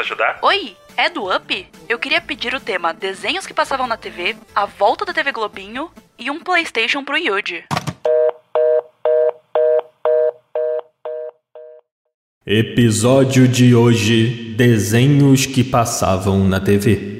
ajudar? Oi, é do Up? Eu queria pedir o tema desenhos que passavam na TV, a volta da TV Globinho e um PlayStation pro Yuji. Episódio de hoje: Desenhos que passavam na TV.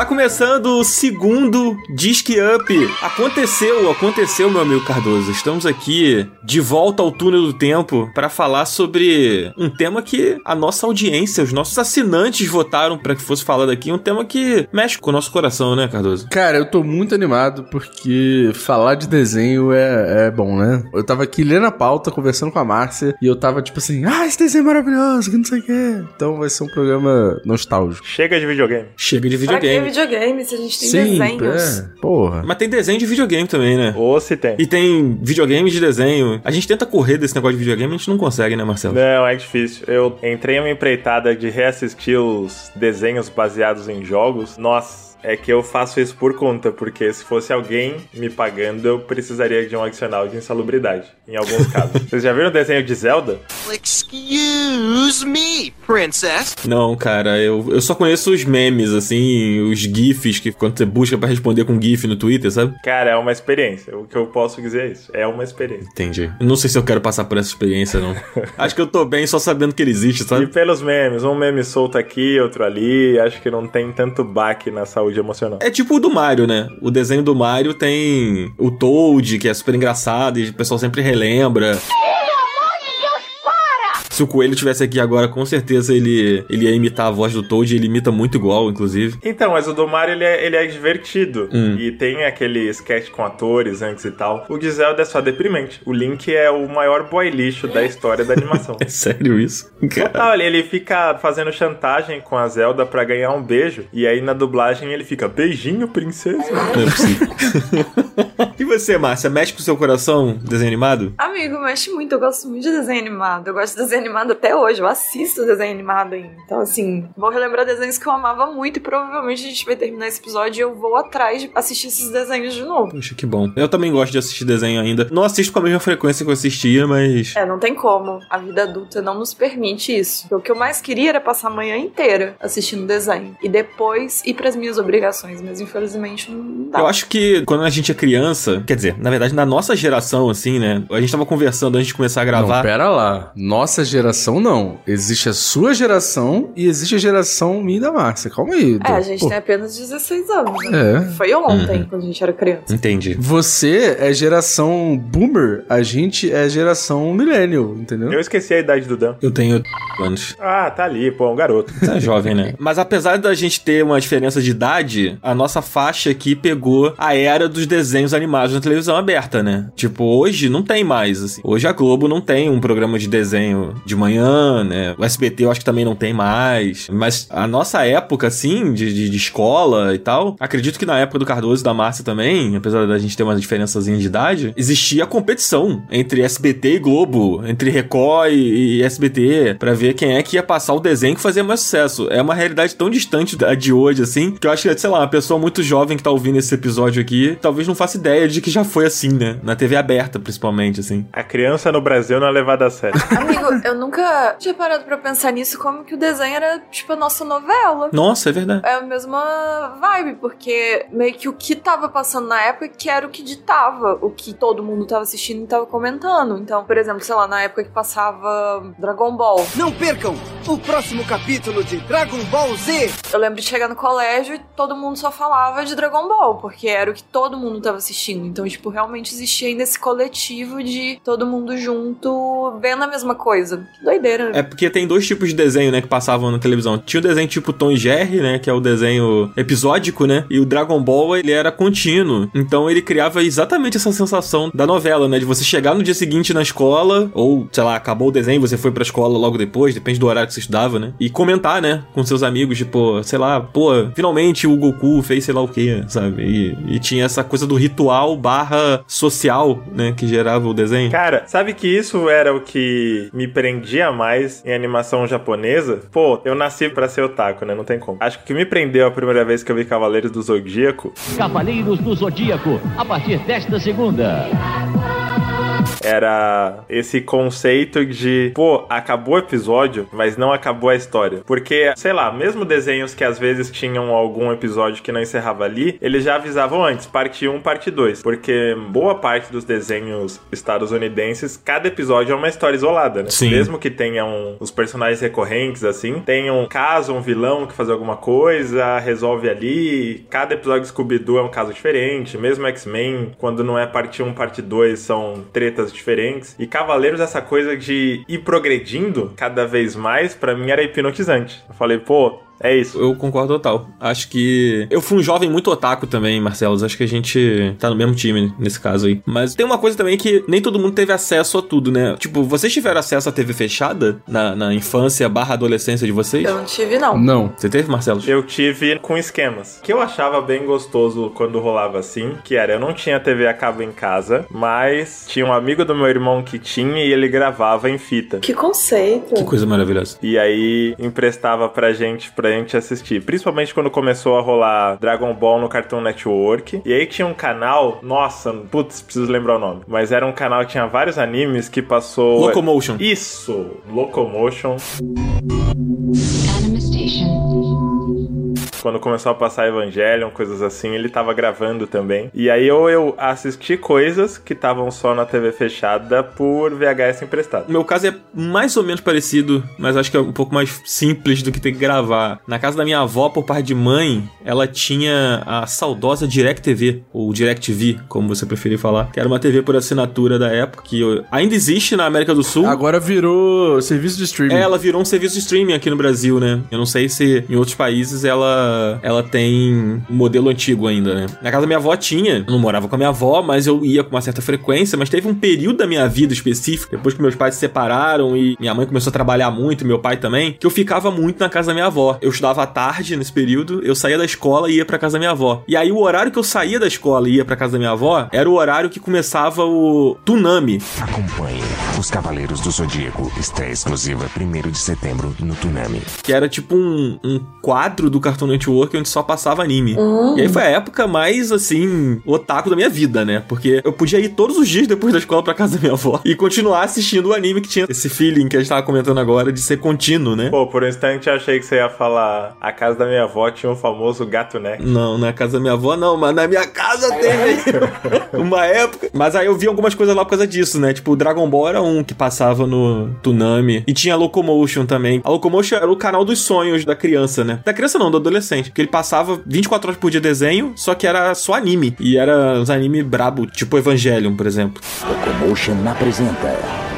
Está começando o segundo Disque Up. Aconteceu, aconteceu, meu amigo Cardoso. Estamos aqui de volta ao túnel do tempo para falar sobre um tema que a nossa audiência, os nossos assinantes votaram para que fosse falado aqui, um tema que mexe com o nosso coração, né, Cardoso? Cara, eu tô muito animado porque falar de desenho é, é bom, né? Eu tava aqui lendo a pauta, conversando com a Márcia, e eu tava tipo assim, ah, esse desenho é maravilhoso, que não sei o quê. Então vai ser um programa nostálgico. Chega de videogame. Chega de Pra que videogame. Videogame se a gente tem Sim, desenhos? é, porra. Mas tem desenho de videogame também, né? Ou se tem. E tem videogame de desenho. A gente tenta correr desse negócio de videogame, a gente não consegue, né, Marcelo? Não, é difícil. Eu entrei em uma empreitada de reassistir os desenhos baseados em jogos. Nossa. É que eu faço isso por conta, porque se fosse alguém me pagando, eu precisaria de um adicional de insalubridade, em alguns casos. Vocês já viram o desenho de Zelda? Excuse me, princess. Não, cara, eu, eu só conheço os memes, assim, os GIFs que quando você busca pra responder com GIF no Twitter, sabe? Cara, é uma experiência. O que eu posso dizer é isso. É uma experiência. Entendi. Eu não sei se eu quero passar por essa experiência, não. Acho que eu tô bem só sabendo que ele existe, E sabe? pelos memes, um meme solto aqui, outro ali, acho que não tem tanto baque na saúde emocional. É tipo o do Mario, né? O desenho do Mario tem o Toad, que é super engraçado e o pessoal sempre relembra. Se o Coelho tivesse aqui agora, com certeza ele, ele ia imitar a voz do Toad, ele imita muito igual, inclusive. Então, mas o do Mario ele é, ele é divertido. Hum. E tem aquele sketch com atores antes e tal. O de Zelda é só deprimente. O Link é o maior boy lixo da história da animação. É sério isso? Cara. Total, ele, ele fica fazendo chantagem com a Zelda pra ganhar um beijo. E aí na dublagem ele fica, beijinho, princesa. Não é possível. e você, Márcia, mexe com o seu coração, desenho animado? Amigo, mexe muito. Eu gosto muito de desenho animado. Eu gosto de desenho animado até hoje. Eu assisto desenho animado ainda. Então, assim, vou relembrar desenhos que eu amava muito. E provavelmente a gente vai terminar esse episódio e eu vou atrás de assistir esses desenhos de novo. Poxa, que bom. Eu também gosto de assistir desenho ainda. Não assisto com a mesma frequência que eu assistia, mas. É, não tem como. A vida adulta não nos permite isso. O que eu mais queria era passar a manhã inteira assistindo desenho. E depois ir pras minhas obrigações. Mas infelizmente não dá. Eu acho que quando a gente é criança, quer dizer, na verdade, na nossa geração, assim, né? A gente tava conversando antes de começar a Não, gravar. pera lá. Nossa geração não. Existe a sua geração e existe a geração minha e da Márcia. Calma aí. É, a gente Pô, tem apenas 16 anos. Né? É. Foi ontem, Uhum. quando a gente era criança. Entendi. Você é geração boomer, a gente é geração millennial, entendeu? Eu esqueci a idade do Dan. Eu tenho anos. Ah, tá ali, pô, um garoto. Você é jovem, né? Mas apesar da gente ter uma diferença de idade, a nossa faixa aqui pegou a era dos desenhos animados na televisão aberta, né? Tipo, hoje não tem mais, assim. Hoje a Globo não tem um programa de desenho de manhã, né? O SBT eu acho que também não tem mais. Mas a nossa época, assim, de, de, de escola e tal, acredito que na época do Cardoso e da Márcia também, apesar da gente ter uma diferençazinha de idade, existia competição entre SBT e Globo, entre Record e, e SBT, pra ver quem é que ia passar o desenho que fazia mais sucesso. É uma realidade tão distante da de hoje, assim, que eu acho que, sei lá, uma pessoa muito jovem que tá ouvindo esse episódio aqui, talvez não faça ideia de que já foi assim, né? Na TV aberta, principalmente, assim. A criança no Brasil não é levada a sério. Amigo, eu nunca tinha parado pra pensar nisso, como que o desenho era, tipo, a nossa novela. Nossa, é verdade. É a mesma vibe, porque meio que o que tava passando na época que era o que ditava, o que todo mundo tava assistindo e tava comentando. Então, por exemplo, sei lá, na época que passava Dragon Ball, Não percam o próximo capítulo de Dragon Ball Z. eu lembro de chegar no colégio e todo mundo só falava de Dragon Ball, porque era o que todo mundo tava assistindo. Então, tipo, realmente existia ainda esse coletivo de todo mundo junto vendo a mesma coisa. Que doideira. É porque tem dois tipos de desenho, né, que passavam na televisão. Tinha o desenho tipo Tom e Jerry, né, que é o desenho episódico, né, e o Dragon Ball, ele era contínuo. Então ele criava exatamente essa sensação da novela, né, de você chegar no dia seguinte na escola, ou, sei lá, acabou o desenho, você foi pra escola logo depois, depende do horário que você estudava, né, e comentar, né, com seus amigos, tipo, sei lá, pô, finalmente o Goku fez sei lá o que, sabe, e, e tinha essa coisa do ritual barra social, né, que gerava o desenho. Cara, sabe que isso era o que me prendia mais em animação japonesa? Pô, eu nasci pra ser otaku, né? Não tem como. Acho que o que me prendeu a primeira vez que eu vi Cavaleiros do Zodíaco Cavaleiros do Zodíaco, a partir desta segunda. Era esse conceito de, pô, acabou o episódio, mas não acabou a história. Porque, sei lá, mesmo desenhos que às vezes tinham algum episódio que não encerrava ali, eles já avisavam antes, parte 1, parte 2. Porque boa parte dos desenhos estadunidenses, cada episódio é uma história isolada, né? Sim. Mesmo que tenham os personagens recorrentes, assim, tem um caso, um vilão que faz alguma coisa, resolve ali. Cada episódio de Scooby-Doo é um caso diferente. Mesmo X-Men, quando não é parte 1, parte 2, são tretas diferentes. E Cavaleiros, essa coisa de ir progredindo cada vez mais, pra mim era hipnotizante. Eu falei, pô, é isso. Eu concordo total. Acho que. Eu fui um jovem muito otaku também, Marcelo. Acho que a gente tá no mesmo time nesse caso aí. Mas tem uma coisa também que nem todo mundo teve acesso a tudo, né? Tipo, vocês tiveram acesso à TV fechada na, na infância barra adolescência de vocês? Eu não tive, não. Não. Você teve, Marcelo? Eu tive com esquemas. Que eu achava bem gostoso quando rolava assim, que era, eu não tinha TV a cabo em casa, mas tinha um amigo do meu irmão que tinha e ele gravava em fita. Que conceito. Que coisa maravilhosa. E aí emprestava pra gente, pra gente assistir. Principalmente quando começou a rolar Dragon Ball no Cartoon Network. E aí tinha um canal, nossa, putz, preciso lembrar o nome. Mas era um canal que tinha vários animes que passou. Locomotion. Isso! Locomotion. Quando começou a passar Evangelion, coisas assim, ele tava gravando também. E aí ou eu assisti coisas que estavam só na TV fechada por VHS emprestado. Meu caso é mais ou menos parecido, mas acho que é um pouco mais simples do que ter que gravar. Na casa da minha avó, por parte de mãe, ela tinha a saudosa Direct TV, ou Direct V, como você preferir falar, que era uma TV por assinatura da época, que ainda existe na América do Sul. Agora virou serviço de streaming. É, ela virou um serviço de streaming aqui no Brasil, né? Eu não sei se em outros países ela ela tem um modelo antigo ainda, né? Na casa da minha avó tinha, eu não morava com a minha avó, mas eu ia com uma certa frequência, mas teve um período da minha vida específico, depois que meus pais se separaram e minha mãe começou a trabalhar muito, meu pai também, que eu ficava muito na casa da minha avó. Eu estudava à tarde nesse período, eu saía da escola e ia pra casa da minha avó. E aí o horário que eu saía da escola e ia pra casa da minha avó era o horário que começava o Tsunami, Acompanhe Os Cavaleiros do Zodíaco, estreia exclusiva 1 de setembro no Tunami. que era tipo um, um quadro do Cartoon Network onde só passava anime. E aí foi a época mais, assim, otaku da minha vida, né? Porque eu podia ir todos os dias depois da escola pra casa da minha avó e continuar assistindo o anime que tinha esse feeling que a gente tava comentando agora de ser contínuo, né? Pô, por um instante eu achei que você ia falar a casa da minha avó tinha um famoso gato neck. Não, na casa da minha avó não, mas na minha casa teve uma época. Mas aí eu vi algumas coisas lá por causa disso, né? Tipo, o Dragon Ball era um que passava no Tunami. E tinha a Locomotion também. A Locomotion era o canal dos sonhos da criança, né? Da criança não, do adolescente. Porque ele passava 24 horas por dia desenho, só que era só anime. E era uns anime brabo, tipo Evangelion, por exemplo. Locomotion apresenta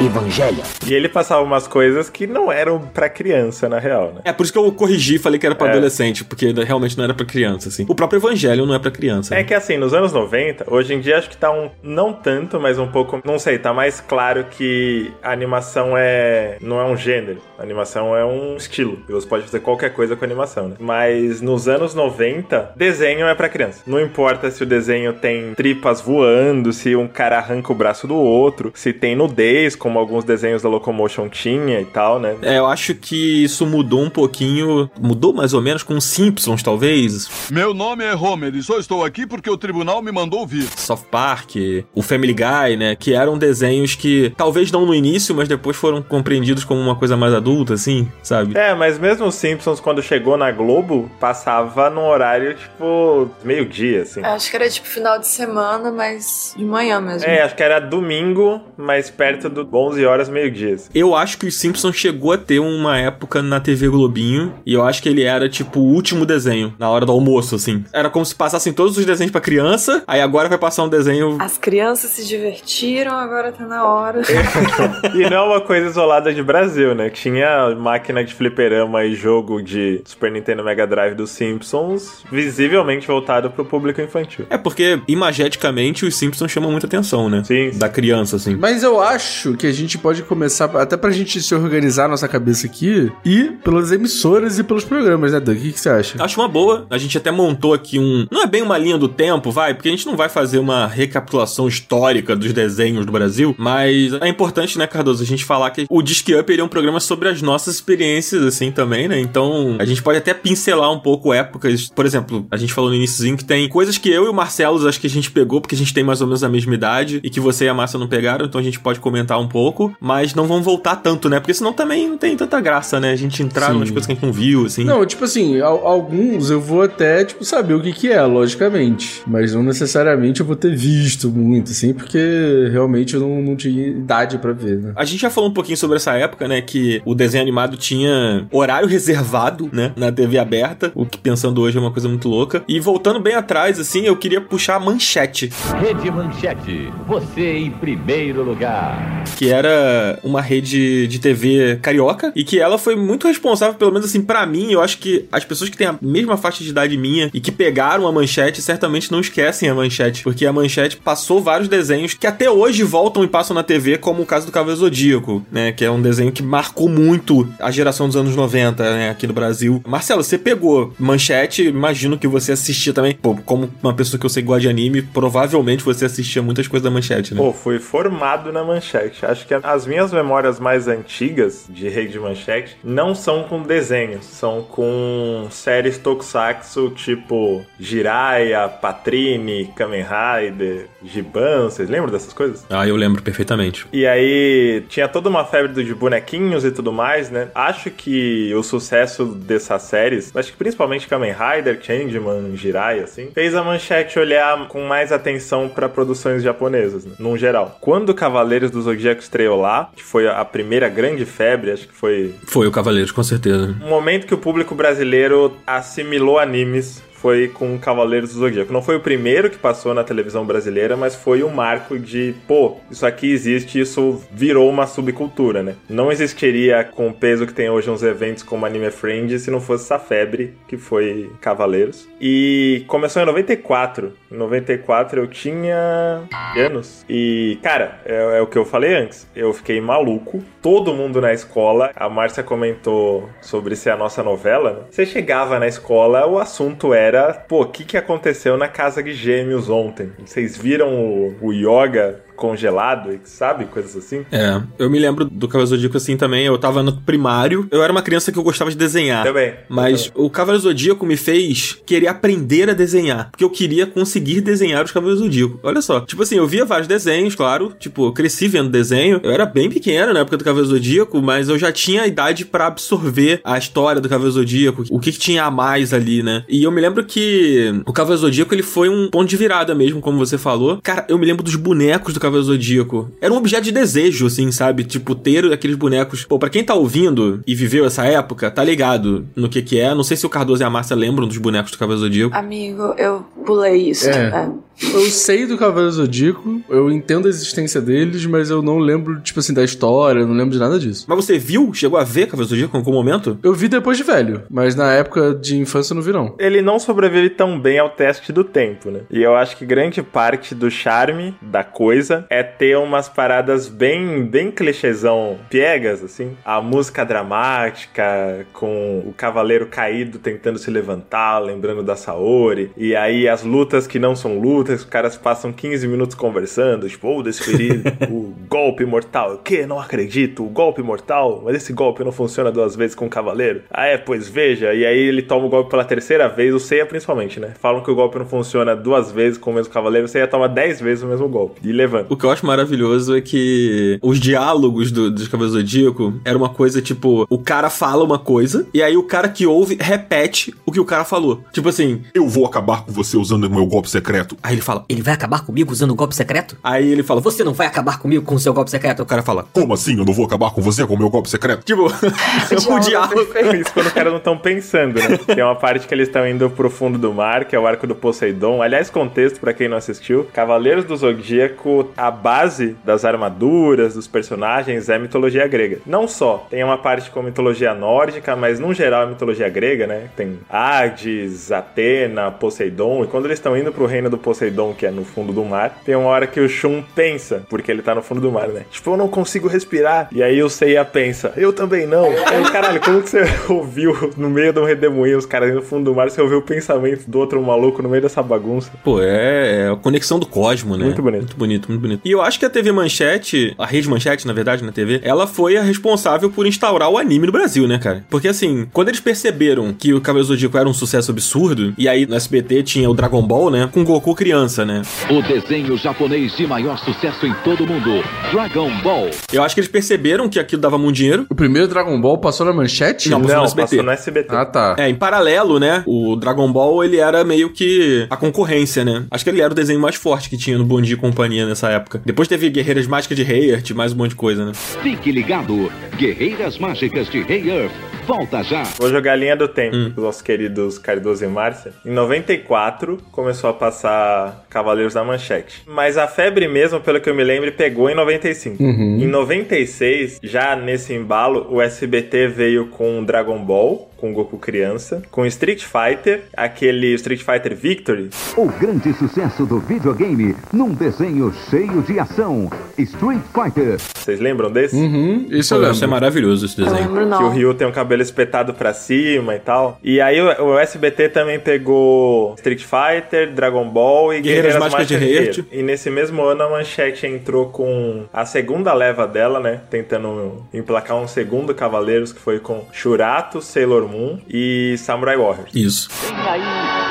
Evangelho. E ele passava umas coisas que não eram pra criança, na real, né? É por isso que eu corrigi e falei que era pra É. adolescente, porque realmente não era pra criança, assim. O próprio Evangelion não é pra criança. É né? que assim, nos anos 90, hoje em dia acho que tá um. Não tanto, mas um pouco. Não sei, tá mais claro que a animação é. Não é um gênero. A animação é um estilo. E você pode fazer qualquer coisa com animação, né? Mas nos anos 90, desenho é pra criança. Não importa se o desenho tem tripas voando, se um cara arranca o braço do outro, se tem nudez, como alguns desenhos da Locomotion tinha e tal, né? É, eu acho que isso mudou um pouquinho. Mudou mais ou menos com os Simpsons, talvez. Meu nome é Homer e só estou aqui porque o tribunal me mandou vir. South Park, o Family Guy, né? Que eram desenhos que talvez não no início, mas depois foram compreendidos como uma coisa mais adulta, assim, sabe? É, mas mesmo os Simpsons, quando chegou na Globo, passava num horário, tipo, meio-dia, assim. Acho que era tipo final de semana, mas de manhã mesmo. É, acho que era domingo, mas perto do 11 horas, meio-dia. assim. Eu acho que os Simpsons chegou a ter uma época na TV Globinho, e eu acho que ele era, tipo, o último desenho, na hora do almoço, assim. Era como se passassem todos os desenhos pra criança, aí agora vai passar um desenho. As crianças se divertiram, agora tá na hora. E não é uma coisa isolada de Brasil, né? Tinha máquina de fliperama e jogo de Super Nintendo Mega Drive dos Simpsons, visivelmente voltado pro público infantil. É porque, imageticamente, os Simpsons chamam muita atenção, né? Sim, sim. Da criança, assim. Mas eu acho que que a gente pode começar, até pra gente se organizar nossa cabeça aqui, e pelas emissoras e pelos programas, né, Doug? O que, que você acha? Acho uma boa. A gente até montou aqui um. Não é bem uma linha do tempo, vai, porque a gente não vai fazer uma recapitulação histórica dos desenhos do Brasil, mas é importante, né, Cardoso, a gente falar que o Disque Up é um programa sobre as nossas experiências, assim, também, né? Então, a gente pode até pincelar um pouco épocas. Por exemplo, a gente falou no iníciozinho que tem coisas que eu e o Marcelo acho que a gente pegou, porque a gente tem mais ou menos a mesma idade, e que você e a Márcia não pegaram, então a gente pode comentar um pouco, mas não vamos voltar tanto, né? Porque senão também não tem tanta graça, né? A gente entrar Sim. nas coisas que a gente não viu, assim. Não, tipo assim, al- alguns eu vou até, tipo, saber o que que é, logicamente. Mas não necessariamente eu vou ter visto muito, assim, porque realmente eu não, não tinha idade pra ver, né? A gente já falou um pouquinho sobre essa época, né? Que o desenho animado tinha horário reservado, né? Na TV aberta, o que pensando hoje é uma coisa muito louca. E voltando bem atrás, assim, eu queria puxar a manchete, Rede Manchete, você em primeiro lugar. que era uma rede de TV carioca e que ela foi muito responsável, pelo menos assim, pra mim. Eu acho que as pessoas que têm a mesma faixa de idade minha e que pegaram a manchete certamente não esquecem a manchete, porque a manchete passou vários desenhos que até hoje voltam e passam na TV, como o caso do Cavaleiro Zodíaco, né? Que é um desenho que marcou muito a geração dos anos 90, né? Aqui no Brasil. Marcelo, você pegou manchete, imagino que você assistia também. Pô, como uma pessoa que eu sei que gosta de anime, provavelmente você assistia muitas coisas da manchete, né? Pô, fui formado na manchete. Acho que as minhas memórias mais antigas de Rede Manchete não são com desenhos, são com séries tokusatsu tipo Jiraiya, Patrine, Kamen Rider, Giban. Vocês lembram dessas coisas? Ah, eu lembro perfeitamente. E aí tinha toda uma febre de bonequinhos e tudo mais, né? Acho que o sucesso dessas séries, acho que principalmente Kamen Rider, Changeman, Jiraiya, assim, fez a manchete olhar com mais atenção pra produções japonesas, né? Num geral. Quando Cavaleiros do Zodíaco estreou lá, que foi a primeira grande febre, acho que foi Foi o Cavaleiros, com certeza. um momento que o público brasileiro assimilou animes foi com Cavaleiros do Zodíaco. Não foi o primeiro que passou na televisão brasileira, mas foi um marco de, pô, isso aqui existe, isso virou uma subcultura, né? Não existiria com o peso que tem hoje uns eventos como Anime Friend se não fosse essa febre que foi Cavaleiros. E começou em 94. Em 94 eu tinha anos. E, cara, é, é o que eu falei antes. Eu fiquei maluco. Todo mundo na escola, a Márcia comentou sobre ser a nossa novela, né? Você chegava na escola, o assunto era, pô, o que, que aconteceu na casa de gêmeos ontem? Vocês viram o, o yoga congelado, sabe? Coisas assim. É, eu me lembro do Cavaleiro Zodíaco assim também. Eu tava no primário. Eu era uma criança que eu gostava de desenhar. Também. Mas o Cavaleiro Zodíaco me fez querer aprender a desenhar. Porque eu queria conseguir desenhar os Cavaleiros Zodíaco. Olha só. Tipo assim, eu via vários desenhos, claro. Tipo, eu cresci vendo desenho. Eu era bem pequeno na época do Cavaleiro Zodíaco, mas eu já tinha a idade pra absorver a história do Cavaleiro Zodíaco. O que, que tinha a mais ali, né? E eu me lembro que o Cavaleiro Zodíaco, ele foi um ponto de virada mesmo, como você falou. Cara, eu me lembro dos bonecos do Cavaleiro Zodíaco. Era um objeto de desejo, assim, sabe? Tipo, ter aqueles bonecos. Pô, pra quem tá ouvindo e viveu essa época, tá ligado no que que é. Não sei se o Cardoso e a Márcia lembram dos bonecos do Cavaleiro Zodíaco. Amigo, eu pulei isso. É. É. Eu sei do Cavaleiro Zodíaco, eu entendo a existência deles, mas eu não lembro, tipo assim, da história, não lembro de nada disso. Mas você viu? Chegou a ver Cavaleiro Zodíaco em algum momento? Eu vi depois de velho, mas na época de infância eu não vi, não. Ele não sobrevive tão bem ao teste do tempo, né? E eu acho que grande parte do charme da coisa é ter umas paradas bem, bem clichêzão piegas, assim. A música dramática, com o cavaleiro caído tentando se levantar, lembrando da Saori. E aí as lutas que não são lutas, os caras passam 15 minutos conversando, tipo, vou desferir o golpe mortal. O quê? Não acredito, o golpe mortal? Mas esse golpe não funciona duas vezes com o cavaleiro? Ah, é, pois veja. E aí ele toma o golpe pela terceira vez, o Seiya principalmente, né? Falam que o golpe não funciona duas vezes com o mesmo cavaleiro, o Seiya toma dez vezes o mesmo golpe. E levanta. O que eu acho maravilhoso é que os diálogos do, dos Cavaleiros do Zodíaco era uma coisa tipo: o cara fala uma coisa, e aí o cara que ouve repete o que o cara falou. Tipo assim, Eu vou acabar com você usando o meu golpe secreto. aí ele fala. Ele vai acabar comigo usando o golpe secreto? Aí ele fala, Você não vai acabar comigo com o seu golpe secreto? o cara fala. Como assim eu não vou acabar com você com o meu golpe secreto? Tipo, o diálogo. Isso quando os caras não estão pensando, né? Tem uma parte que eles estão indo pro fundo do mar, que é o arco do Poseidon. Aliás, contexto pra quem não assistiu: Cavaleiros do Zodíaco, a base das armaduras, dos personagens é mitologia grega. Não só, tem uma parte com mitologia nórdica, mas no geral é mitologia grega, né? Tem Hades, Atena, Poseidon. E quando eles estão indo pro reino do Poseidon, Poseidon, que é no fundo do mar. Tem uma hora que o Shun pensa, porque ele tá no fundo do mar, né? Tipo, eu não consigo respirar. E aí o Seiya pensa, eu também não. Aí, caralho, como que você ouviu no meio de um redemoinho, os caras no fundo do mar, você ouviu o pensamento do outro maluco no meio dessa bagunça? Pô, é, é a conexão do cosmo, né? Muito bonito. Muito bonito, muito bonito. E eu acho que a TV Manchete, a Rede Manchete, na verdade, na TV, ela foi a responsável por instaurar o anime no Brasil, né, cara? Porque assim, quando eles perceberam que o Cavaleiro Zodíaco era um sucesso absurdo, e aí no SBT tinha o Dragon Ball, né? Com Goku criança, né? O desenho japonês de maior sucesso em todo o mundo, Dragon Ball. Eu acho que eles perceberam que aquilo dava muito dinheiro. O primeiro Dragon Ball passou na manchete? Não, passou Não, no SBT. passou no SBT. Ah, tá. É, em paralelo, né? O Dragon Ball, ele era meio que a concorrência, né? Acho que ele era o desenho mais forte que tinha no Bom Dia e Companhia nessa época. Depois teve Guerreiras Mágicas de Heart, mais um monte de coisa, né? Fique ligado, Guerreiras Mágicas de Rei Earth. Volta já. Vou jogar a linha do tempo dos nossos queridos Cardoso e Márcia. Em 94, começou a passar Cavaleiros da Manchete. Mas a febre mesmo, pelo que eu me lembro, pegou em 95. Em 96, já nesse embalo, o SBT veio com Dragon Ball, com Goku criança, com Street Fighter, aquele Street Fighter Victory, O grande sucesso do videogame num desenho cheio de ação. Street Fighter. Vocês lembram desse? Uhum, isso eu Pô, lembro. Isso é maravilhoso esse Eu desenho. lembro Que o não. Ryu tem um cabelo espetado pra cima e tal. E aí o, o SBT também pegou Street Fighter, Dragon Ball e Guerreiras Guerreiras Mágicas de Heart. E nesse mesmo ano a Manchete entrou com a segunda leva dela, né? Tentando emplacar um segundo Cavaleiros, que foi com Shurato, Sailor Moon e Samurai Warriors. Isso. Vem aí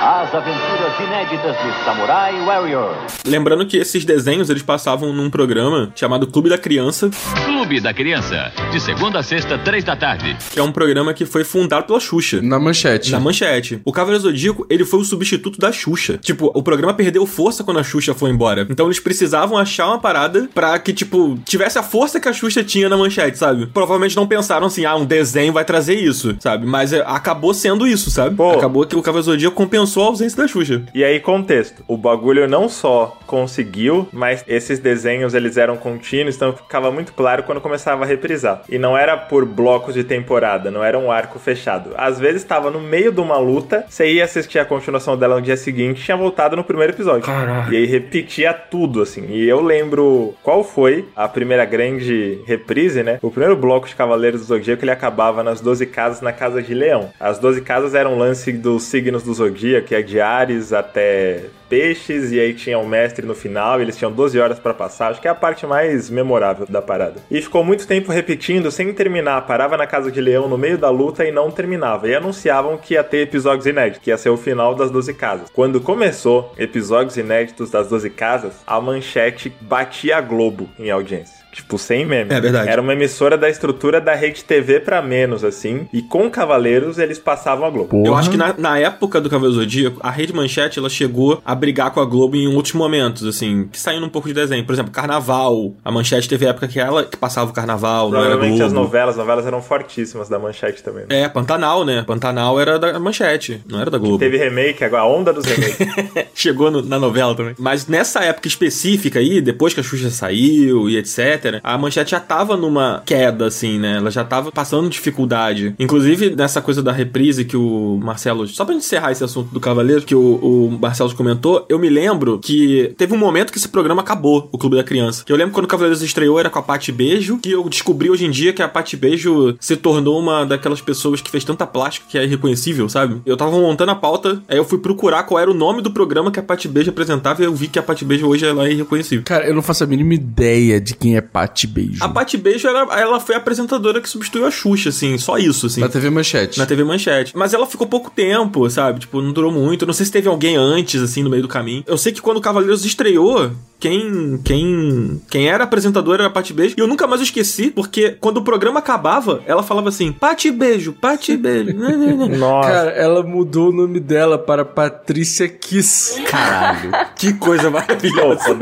as aventuras inéditas de Samurai Warrior. Lembrando que esses desenhos, eles passavam num programa chamado Clube da Criança, Clube da Criança, de segunda a sexta, três da tarde. que é um programa que foi fundado pela Xuxa. Na manchete. Na manchete. O Cavaleiro Zodíaco, ele foi o substituto da Xuxa. Tipo, o programa perdeu força quando a Xuxa foi embora. Então eles precisavam achar uma parada pra que, tipo, tivesse a força que a Xuxa tinha na manchete, sabe? Provavelmente não pensaram assim, ah, um desenho vai trazer isso, sabe? Mas é, acabou sendo isso, sabe? Pô. Acabou que o Cavaleiro Zodíaco compensou a ausência da Xuxa. E aí, contexto. O bagulho não só conseguiu, mas esses desenhos eles eram contínuos, então ficava muito claro quando começava a reprisar. E não era por blocos de temporada, não era um arco fechado. Às vezes estava no meio de uma luta, você ia assistir a continuação dela no dia seguinte tinha voltado no primeiro episódio. E aí repetia tudo, assim. E eu lembro qual foi a primeira grande reprise, né? O primeiro bloco de Cavaleiros do Zodíaco ele acabava nas 12 casas na Casa de Leão. As 12 casas eram um lance dos signos do Zodíaco, que é de Ares até peixes, e aí tinha o mestre no final, eles tinham 12 horas pra passar, acho que é a parte mais memorável da parada. E ficou muito tempo repetindo sem terminar, parava na casa de leão no meio da luta e não terminava. E anunciavam que ia ter episódios inéditos, que ia ser o final das 12 casas. Quando começou episódios inéditos das 12 casas, a manchete batia a Globo em audiência. Tipo, sem meme. É verdade. Era uma emissora da estrutura da rede TV pra menos, assim. E com Cavaleiros, eles passavam a Globo. Eu acho que na, na época do Cavaleiro Zodíaco, a Rede Manchete, ela chegou a brigar com a Globo em outros momentos, assim, que saindo um pouco de desenho. Por exemplo, Carnaval. A Manchete teve época que ela que passava o Carnaval, Provavelmente as novelas, as novelas eram fortíssimas da Manchete também. né? É, Pantanal, né? Pantanal era da Manchete, não era da Globo. Teve remake, agora a onda dos remakes. Chegou no- na novela também. Mas nessa época específica aí, depois que a Xuxa saiu e etc., a Manchete já tava numa queda, assim, né? Ela já tava passando dificuldade. Inclusive, nessa coisa da reprise que o Marcelo. Só pra gente encerrar esse assunto do Cavaleiro, que o, o Marcelo comentou, eu me lembro que teve um momento que esse programa acabou, o Clube da Criança. Que eu lembro quando o Cavaleiros estreou, era com a Pati Beijo, que eu descobri hoje em dia que a Pati Beijo se tornou uma daquelas pessoas que fez tanta plástica que é irreconhecível, sabe? Eu tava montando a pauta, aí eu fui procurar qual era o nome do programa que a Pati Beijo apresentava e eu vi que a Pati Beijo hoje ela é irreconhecível. Cara, eu não faço a mínima ideia de quem é Pati Beijo. A Pati Beijo, ela, ela foi a apresentadora que substituiu a Xuxa, assim, só isso, assim. Na TV Manchete. Na TV Manchete. Mas ela ficou pouco tempo, sabe? Tipo, não durou muito. Não sei se teve alguém antes, assim, no meio do caminho. Eu sei que quando o Cavaleiros estreou, quem quem quem era apresentadora era a Pati Beijo. E eu nunca mais esqueci, porque quando o programa acabava, ela falava assim, Pati Beijo, Pati Beijo. Nossa. Cara, ela mudou o nome dela para Patrícia Kiss. Caralho. que coisa maravilhosa.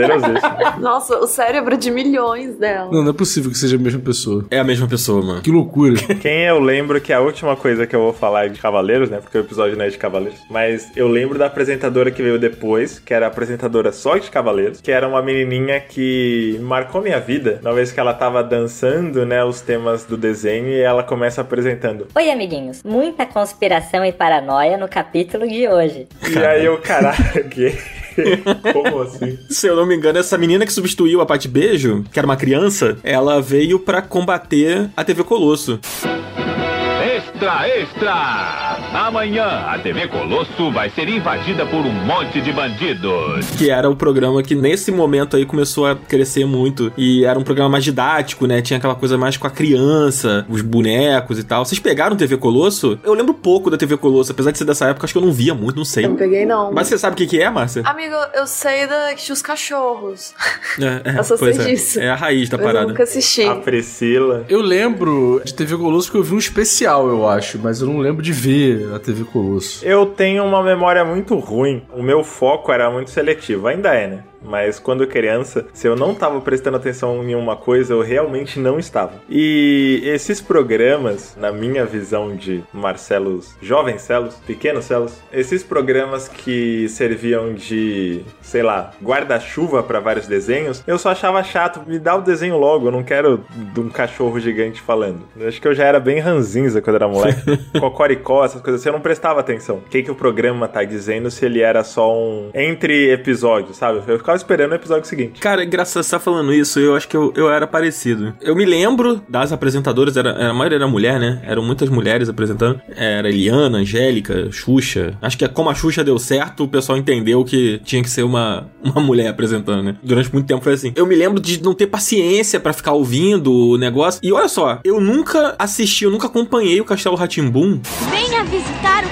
Nossa, o cérebro de milhões dela. Não, não é possível que seja a mesma pessoa. É a mesma pessoa, mano. Que loucura. Quem eu lembro que a última coisa que eu vou falar é de Cavaleiros, né? Porque o episódio não é de Cavaleiros. Mas eu lembro da apresentadora que veio depois, que era a apresentadora só de Cavaleiros, que era uma menininha que marcou minha vida. Uma vez que ela tava dançando, né, os temas do desenho e ela começa apresentando. Oi, amiguinhos. Muita conspiração e paranoia no capítulo de hoje. E aí eu, caralho, que... Como assim? Se eu não me engano, essa menina que substituiu a Pati Beijo, que era uma criança, ela veio pra combater a TV Colosso. Extra, extra! Amanhã, a TV Colosso vai ser invadida por um monte de bandidos. Que era o programa que nesse momento aí começou a crescer muito. E era um programa mais didático, né? Tinha aquela coisa mais com a criança, os bonecos e tal. Vocês pegaram TV Colosso? Eu lembro pouco da TV Colosso, apesar de ser dessa época, acho que eu não via muito, não sei. Eu não peguei, não. Mas você sabe o que, que é, Márcia? Amigo, eu sei da que tinha os cachorros. É, é, Eu só sei é. disso. É a raiz da Mas eu parada. nunca assisti. A Priscila. Eu lembro de TV Colosso que eu vi um especial, eu acho, mas eu não lembro de ver a TV Colosso. Eu tenho uma memória muito ruim. O meu foco era muito seletivo, ainda é, né? Mas quando criança, se eu não tava prestando atenção em uma coisa, eu realmente não estava. E esses programas, na minha visão de Marcelos, jovens celos, pequenos celos, esses programas que serviam de, sei lá, guarda-chuva para vários desenhos, eu só achava chato. Me dá o desenho logo, eu não quero de um cachorro gigante falando. Eu acho que eu já era bem ranzinza quando era moleque. Cocoricó, essas coisas assim, eu não prestava atenção. O que, que o programa tá dizendo se ele era só um entre episódios, sabe? Eu ficava esperando o episódio seguinte. Cara, engraçado você tá falando isso, eu acho que eu, eu era parecido. Eu me lembro das apresentadoras, era, era- a maioria era mulher, né? Eram muitas mulheres apresentando. Era Eliana, Angélica, Xuxa. Acho que como a Xuxa deu certo, o pessoal entendeu que tinha que ser uma, uma mulher apresentando, né? Durante muito tempo foi assim. Eu me lembro de não ter paciência pra ficar ouvindo o negócio. E olha só, eu nunca assisti, eu nunca acompanhei o Castelo Ratimbum Venha visitar o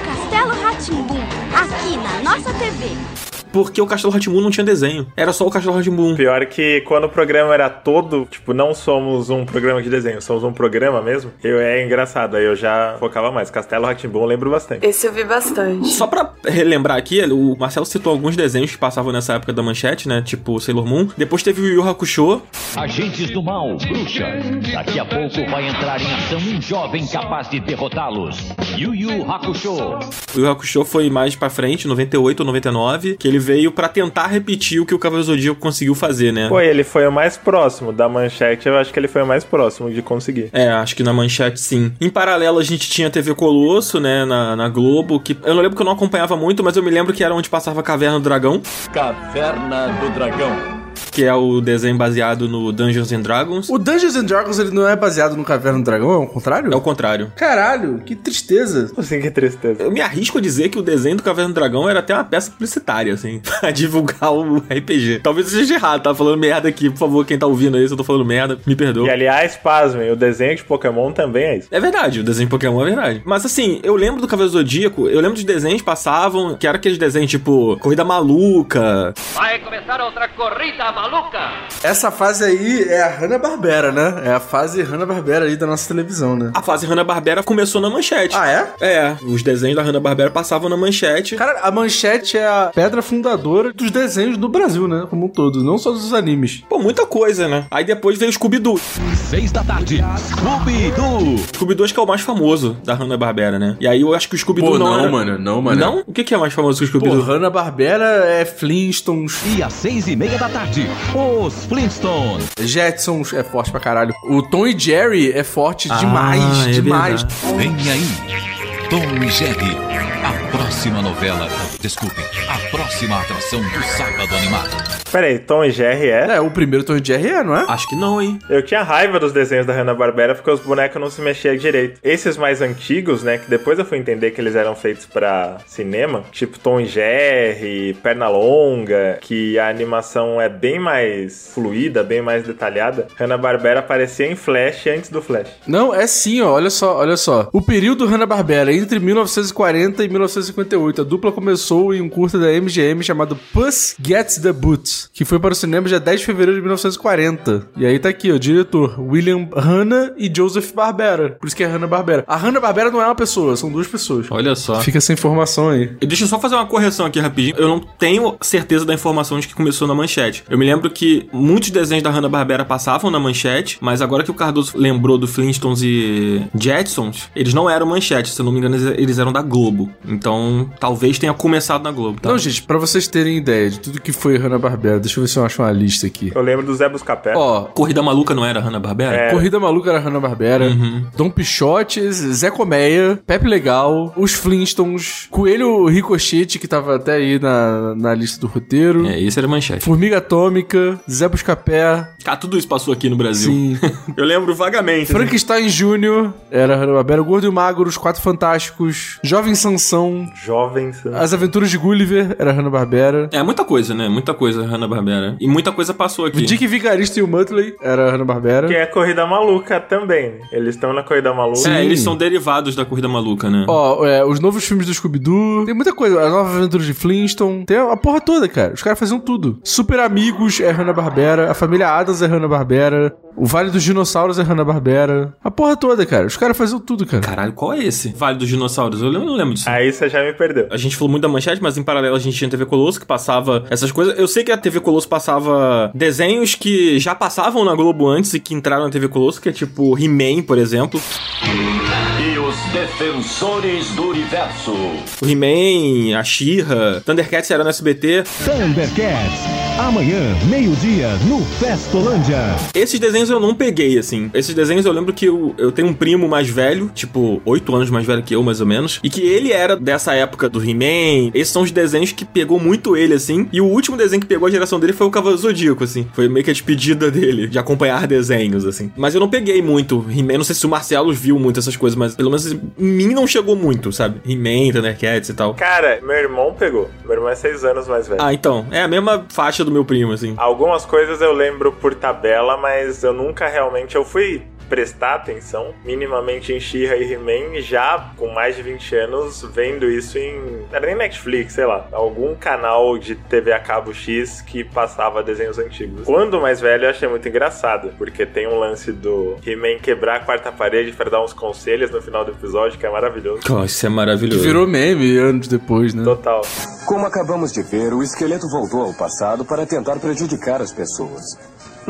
porque o Castelo Ratimbum não tinha desenho. Era só o Castelo Ratimbum. Pior que quando o programa era todo, tipo, não somos um programa de desenho, somos um programa mesmo, eu é engraçado, aí eu já focava mais. Castelo Ratimbum eu lembro bastante. Esse eu vi bastante. Só pra relembrar aqui, o Marcelo citou alguns desenhos que passavam nessa época da manchete, né? Tipo Sailor Moon. Depois teve o Yu Hakusho. Agentes do mal, bruxas. Daqui a pouco vai entrar em ação um jovem capaz de derrotá-los. Yu Yu Hakusho. O Yu Hakusho foi mais pra frente, 98 ou 99, que ele veio pra tentar repetir o que o Cavaleiro Zodíaco conseguiu fazer, né? Pô, ele foi o mais próximo da manchete, eu acho que ele foi o mais próximo de conseguir. É, acho que na manchete sim. Em paralelo, a gente tinha a TV Colosso, né, na, na Globo, que eu não lembro que eu não acompanhava muito, mas eu me lembro que era onde passava a Caverna do Dragão, Caverna do Dragão. Que é o desenho baseado no Dungeons and Dragons. O Dungeons and Dragons ele não é baseado no Caverna do Dragão, é o contrário? É o contrário. Caralho, que tristeza. Assim, que tristeza. Eu me arrisco a dizer que o desenho do Caverna do Dragão era até uma peça publicitária, assim, pra divulgar o RPG. Talvez eu esteja errado, tá falando merda aqui. Por favor, quem tá ouvindo aí, se eu tô falando merda, me perdoa. E aliás, pasmem, o desenho de Pokémon também é isso. É verdade, o desenho de Pokémon é verdade. Mas assim, eu lembro do Cavaleiro Zodíaco, eu lembro de desenhos que passavam, que era aqueles desenhos tipo Corrida Maluca. Vai começar outra corrida maluca! Essa fase aí é a Hanna-Barbera, né? É a fase Hanna-Barbera aí da nossa televisão, né? A fase Hanna-Barbera começou na manchete. Ah, é? É, os desenhos da Hanna-Barbera passavam na manchete. Cara, a manchete é a pedra fundadora dos desenhos do Brasil, né? Como um todo, não só dos animes. Pô, muita coisa, né? Aí depois veio o Scooby-Doo. Seis da tarde. Scooby-Doo. Scooby-Doo acho que é o mais famoso da Hanna-Barbera, né? E aí eu acho que o Scooby-Doo não, não, era... mano, não, mano. Não? O que é mais famoso que o Scooby-Doo? Hanna-Barbera é Flintstones. E às seis e meia da tarde, os Flintstones. Jetsons é forte pra caralho. O Tom e Jerry é forte Ah, demais, é demais. Vem aí, Tom e Jerry. A próxima novela, desculpem, a próxima atração do Sábado Animado. Peraí, Tom e Jerry é? É, o primeiro Tom e Jerry é, não é? Acho que não, hein? Eu tinha raiva dos desenhos da Hanna-Barbera porque os bonecos não se mexiam direito. Esses mais antigos, né, que depois eu fui entender que eles eram feitos pra cinema, tipo Tom e Jerry, Pernalonga, que a animação é bem mais fluida, bem mais detalhada. Hanna-Barbera aparecia em Flash antes do Flash. Não, é sim, ó. Olha só, olha só. O período Hanna-Barbera entre 1940 e 1958. A dupla começou em um curta da MGM chamado Puss Gets the Que foi para o cinema dia 10 de fevereiro de 1940. E aí tá aqui, ó, diretor William Hanna e Joseph Barbera. Por isso que é Hanna-Barbera. A Hanna-Barbera não é uma pessoa, são duas pessoas. Olha só. Fica essa informação aí. E Deixa eu só fazer uma correção aqui rapidinho. Eu não tenho certeza da informação de que começou na manchete. Eu me lembro que muitos desenhos da Hanna-Barbera passavam na manchete, mas agora que o Cardoso lembrou do Flintstones e Jetsons, eles não eram manchete, se eu não me engano, eles- eram da Globo. Então, talvez tenha começado na Globo, tá? Não, gente, pra vocês terem ideia de tudo que foi Hanna-Barbera Hanna-Barbera. Deixa eu ver se eu acho uma lista aqui. Eu lembro do Zé Buscapé. Ó, Corrida Maluca não era Hanna-Barbera? É. Corrida Maluca era Hanna-Barbera, Uhum. Dom Pichotes, Zé Colmeia, Pepe Legal, Os Flintstones, Coelho Ricochete, que tava até aí na, na lista do roteiro, É, esse era manchete. Formiga Atômica, Zé Buscapé, Ah, tudo isso passou aqui no Brasil. sim, Eu lembro vagamente. assim. Frankenstein Jr. era Hanna-Barbera, O Gordo e o Magro, Os Quatro Fantásticos, Jovem Sansão, Jovens. As Aventuras de Gulliver era Hanna-Barbera, É, muita coisa, né? Muita coisa Hanna-Barbera. E muita coisa passou aqui. Dick Vigarista e o Muttley era Hanna-Barbera. Que é a Corrida Maluca também. né? Eles estão na Corrida Maluca. É, eles são derivados da Corrida Maluca, né? Ó, é, os novos filmes do Scooby-Doo. Tem muita coisa. As novas aventuras de Flintstone. Tem a porra toda, cara. Os caras faziam tudo. Super Amigos é Hanna-Barbera. A família Adams é Hanna-Barbera. O Vale dos Dinossauros é Hanna-Barbera. A porra toda, cara. Os caras faziam tudo, cara. Caralho, qual é esse? Vale dos Dinossauros. Eu lembro- não lembro disso. Aí você já me perdeu. A gente falou muito da manchete, mas em paralelo a gente tinha a TV Colosso que passava essas coisas. Eu sei que a TV Colosso passava desenhos que já passavam na Globo antes e que entraram na TV Colosso, que é tipo He-Man, por exemplo. Defensores do universo. O He-Man, a She-Ra, Thundercats era no SBT. Thundercats. Amanhã, meio-dia, no Festolândia. Esses desenhos eu não peguei, assim. Esses desenhos eu lembro que eu, eu tenho um primo mais velho, tipo, oito anos mais velho que eu, mais ou menos, e que ele era dessa época do He-Man. Esses são os desenhos que pegou muito ele, assim. E o último desenho que pegou a geração dele foi o Cavaleiro Zodíaco, assim. Foi meio que a despedida dele, de acompanhar desenhos, assim. Mas eu não peguei muito He-Man. Não sei se o Marcelo viu muito essas coisas, mas pelo menos em mim não chegou muito, sabe? He-Man, Thundercats e tal. Cara, meu irmão pegou. Meu irmão é seis anos mais velho. Ah, então. É a mesma faixa do meu primo, assim. Algumas coisas eu lembro por tabela, mas eu nunca realmente. Eu fui prestar atenção minimamente em She-Ra e He-Man já com mais de 20 anos vendo isso em. Era nem Netflix, sei lá. Algum canal de TV a cabo X que passava desenhos antigos. Quando mais velho eu achei muito engraçado, porque tem um lance do He-Man quebrar a quarta parede pra dar uns conselhos no final do episódio que é maravilhoso. Oh, isso é maravilhoso. Que virou meme anos depois, né? Total. Como acabamos de ver, o esqueleto voltou ao passado para tentar prejudicar as pessoas.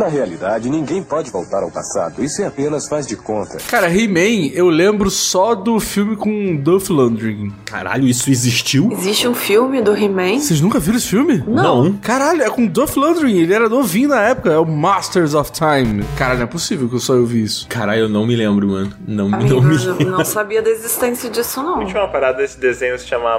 Na realidade, ninguém pode voltar ao passado. Isso é apenas faz de conta. Cara, He-Man, eu lembro só do filme com Duff Lundgren. Caralho, isso existiu? Existe um filme do He-Man? Vocês nunca viram esse filme? Não. Caralho, é com Duff Lundgren. Ele era novinho na época. É o Masters of Time. Cara, não é possível que eu só ouvi isso. Caralho, eu não me lembro, mano. Não, não Amigo, me eu não sabia da existência disso, não. Tinha uma parada desse desenho se chama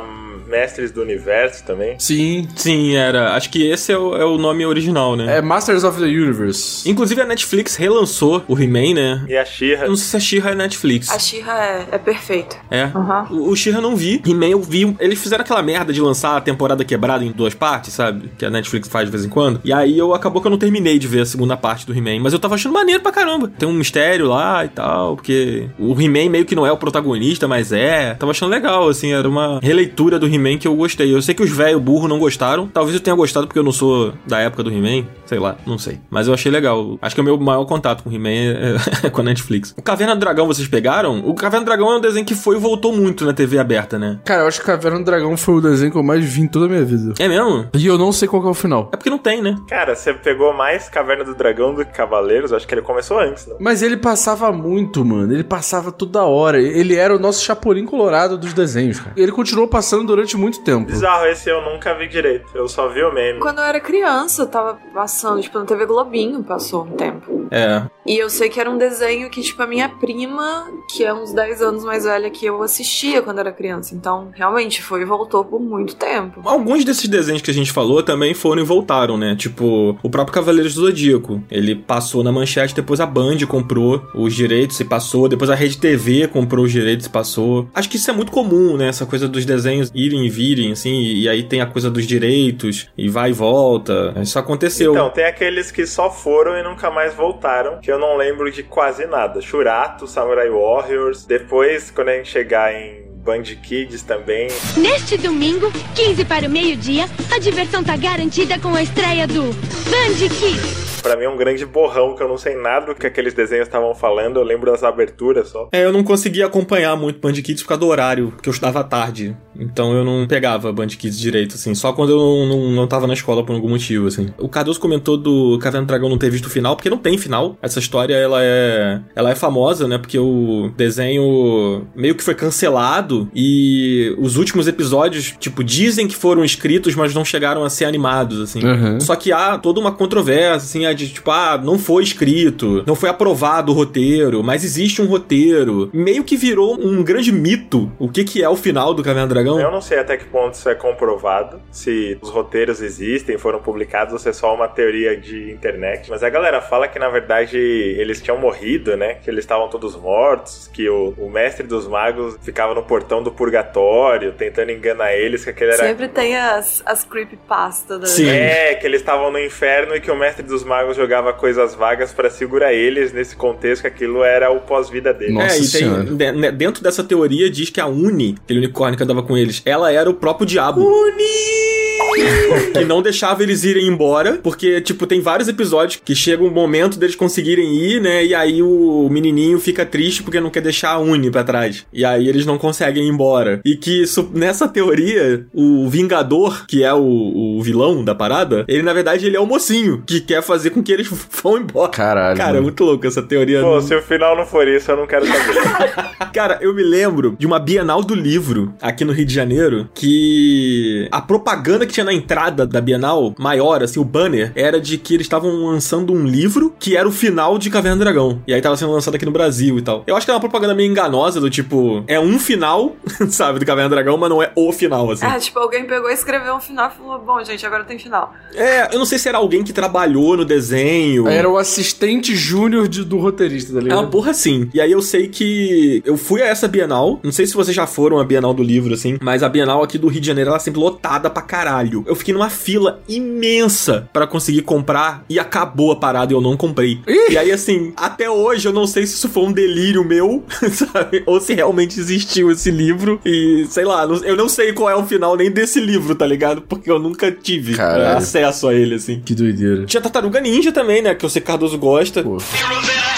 Mestres do Universo também. Sim. Sim, era. Acho que esse é o, é o nome original, né? É Masters of the Universe. Inclusive a Netflix relançou o He-Man, né? E a She-Ra. Eu não sei se a She-Ra é Netflix. A She-Ra é, é perfeito. É. Uhum. O, o She-Ra não vi. He-Man eu vi. Eles fizeram aquela merda de lançar a temporada quebrada em duas partes, sabe? Que a Netflix faz de vez em quando. E aí eu acabou que eu não terminei de ver a segunda parte do He-Man. Mas eu tava achando maneiro pra caramba. Tem um mistério lá e tal. Porque o He-Man meio que não é o protagonista, mas é. Tava achando legal, assim. Era uma releitura do He-Man que eu gostei. Eu sei que os velho burro não gostaram. Talvez eu tenha gostado porque eu não sou da época do He-Man. Sei lá, não sei. Mas eu achei legal. Acho que o meu maior contato com o He-Man é, é com a Netflix. O Caverna do Dragão vocês pegaram? O Caverna do Dragão é um desenho que foi e voltou muito na TV aberta, né? Cara, eu acho que Caverna do Dragão foi o desenho que eu mais vi em toda a minha vida. É mesmo? E eu não sei qual que é o final. É porque não tem, né? Cara, você pegou mais Caverna do Dragão do que Cavaleiros? Acho que ele começou antes, não? Mas ele passava muito, mano. Ele passava toda hora. Ele era o nosso Chapolin Colorado dos desenhos, cara. Ele continuou passando durante muito tempo. Bizarro, esse eu nunca vi direito. Eu só vi o meme. Quando eu era criança, tava passando, tipo, na TV Globinho passou um tempo. É. E eu sei que era um desenho que, tipo, a minha prima, que é uns 10 anos mais velha que eu, assistia quando era criança. Então, realmente, foi e voltou por muito tempo. Alguns desses desenhos que a gente falou também foram e voltaram, né? Tipo, o próprio Cavaleiros do Zodíaco. Ele passou na manchete, depois a Band comprou os direitos e passou, depois a Rede TV comprou os direitos e passou. Acho que isso é muito comum, né? Essa coisa dos desenhos irem e virem, assim, e aí tem a coisa dos direitos, e vai e volta. Isso aconteceu. Então, tem aqueles que só foram e nunca mais voltaram, que eu não lembro de quase nada. Shurato, Samurai Warriors. Depois, quando a gente chegar em Band Kids também. Neste domingo, 15 para o meio-dia, a diversão tá garantida com a estreia do Band Kids. Pra mim é um grande borrão que eu não sei nada do que aqueles desenhos estavam falando, eu lembro das aberturas só. É, eu não conseguia acompanhar muito Band Kids por causa do horário, porque eu estudava tarde. Então eu não pegava Band Kids direito, assim. Só quando eu não, não, não tava na escola por algum motivo, assim. O Cardoso comentou do Caverna do Dragão não ter visto o final, porque não tem final. Essa história, ela é, ela é famosa, né? Porque o desenho meio que foi cancelado e os últimos episódios, tipo, dizem que foram escritos, mas não chegaram a ser animados, assim. Uhum. Só que há toda uma controvérsia, assim, é de tipo, ah, não foi escrito, não foi aprovado o roteiro, mas existe um roteiro. Meio que virou um grande mito o que, que é o final do Caverna do Dragão. Eu não sei até que ponto isso é comprovado, se os roteiros existem, foram publicados ou se é só uma teoria de internet. Mas a galera fala que na verdade eles tinham morrido, né? Que eles estavam todos mortos, que o, o mestre dos magos ficava no portão do purgatório, tentando enganar eles, que aquele era. Sempre tem as, as creepypasta da É, que eles estavam no inferno e que o mestre dos magos jogava coisas vagas pra segurar eles nesse contexto, que aquilo era o pós-vida deles. é, e tem, né, dentro dessa teoria diz que a Uni, aquele unicórnio que andava com eles, ela era o próprio diabo. Uni! que não deixava eles irem embora, porque, tipo, tem vários episódios que chega um momento deles conseguirem ir, né? E aí o menininho fica triste porque não quer deixar a Uni pra trás. E aí eles não conseguem ir embora. E que isso- nessa teoria, o Vingador, que é o, o vilão da parada, ele na verdade ele é o mocinho que quer fazer com que eles vão embora. Caralho. Cara, é muito louco essa teoria. Pô, se o final não for isso, eu não quero saber. Cara, eu me lembro de uma Bienal do Livro aqui no Rio de Janeiro que a propaganda que tinha na entrada da Bienal, maior, assim, o banner, era de que eles estavam lançando um livro que era o final de Caverna do Dragão. E aí tava sendo lançado aqui no Brasil e tal. Eu acho que é uma propaganda meio enganosa, do tipo, é um final, sabe, do Caverna do Dragão, mas não é o final, assim. É, tipo, alguém pegou e escreveu um final e falou: Bom, gente, agora tem final. É, eu não sei se era alguém que trabalhou no desenho. Era o assistente júnior de- do roteirista, tá É ligado? uma porra assim. E aí eu sei que eu fui a essa Bienal. Não sei se vocês já foram à Bienal do livro, assim, mas a Bienal aqui do Rio de Janeiro ela é sempre lotada pra caralho. Eu fiquei numa fila imensa pra conseguir comprar e acabou a parada e eu não comprei. E aí, assim, até hoje eu não sei se isso foi um delírio meu, sabe? Ou se realmente existiu esse livro. E sei lá, eu não sei qual é o final nem desse livro, tá ligado? Porque eu nunca tive Caralho. é, acesso a ele, assim. Que doideira. Tinha Tartaruga Ninja também, né? Que o C. Cardoso gosta. As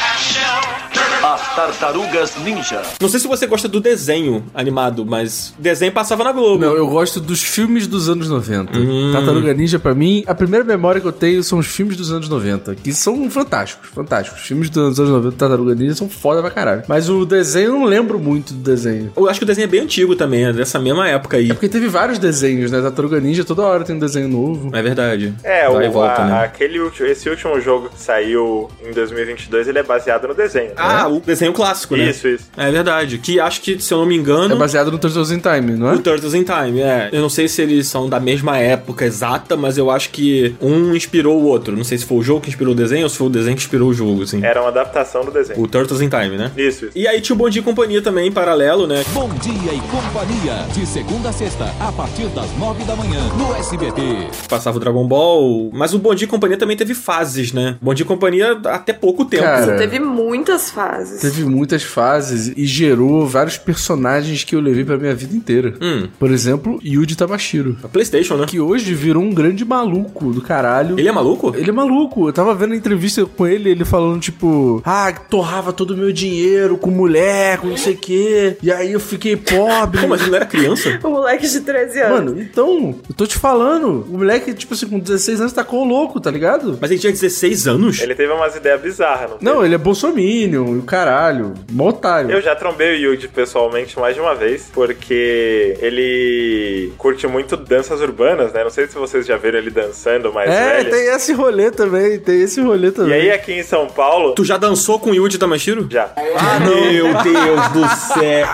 Tartarugas Ninja. Não sei se você gosta do desenho animado, mas desenho passava na Globo. Não, eu gosto dos filmes dos anos 90. Hum. Tartaruga Ninja, pra mim, a primeira memória que eu tenho são os filmes dos anos 90, que são fantásticos, fantásticos. Os filmes dos anos 90 do Tartaruga Ninja são foda pra caralho. Mas o desenho, eu não lembro muito do desenho. Eu acho que o desenho é bem antigo também, é dessa mesma época aí. É porque teve vários desenhos, né? Tartaruga Ninja, toda hora tem um desenho novo. É verdade. É, Vai o, volta, a- né? aquele último, esse último jogo que saiu em 2022, ele é baseado no desenho. Ah, né? o desenho clássico, né? Isso, isso. É verdade. Que acho que, se eu não me engano. É baseado no Turtles in Time, não é? O Turtles in Time, é. Eu não sei se eles são da mesma época exata, mas eu acho que um inspirou o outro. Não sei se foi o jogo que inspirou o desenho ou se foi o desenho que inspirou o jogo, assim. Era uma adaptação do desenho. O Turtles in Time, né? Isso, isso. E aí tinha o Bom Dia e Companhia também, em paralelo, né? Bom dia e companhia. De segunda a sexta, a partir das nove da manhã, no SBT. Passava o Dragon Ball. Mas o Bom Dia e Companhia também teve fases, né? Bom Dia e Companhia até pouco tempo. Cara, Teve muitas fases. Teve muitas fases e gerou vários personagens que eu levei pra minha vida inteira. Hum. Por exemplo, Yuji Tamashiro. A PlayStation, né? Que hoje virou um grande maluco do caralho. Ele é maluco? Ele é maluco. Eu tava vendo a entrevista com ele, ele falando, tipo, ah, torrava todo o meu dinheiro com mulher, com não sei o quê. E aí eu fiquei pobre. Pô, mas ele não era criança? O moleque de 13 anos. Mano, então, eu tô te falando, o moleque, tipo assim, com 16 anos tacou louco, tá ligado? Mas ele tinha 16 anos? Ele teve umas ideias bizarras, não Não, ele é bolsominion, e o caralho, mó otário. Eu já trombei o Yuji pessoalmente mais de uma vez, porque ele curte muito danças urbanas, né? Não sei se vocês já viram ele dançando mais É, velho. tem esse rolê também, tem esse rolê E também. aí aqui em São Paulo... Tu já dançou com o Yuji Tamashiro? Já. Ah, meu Deus do céu.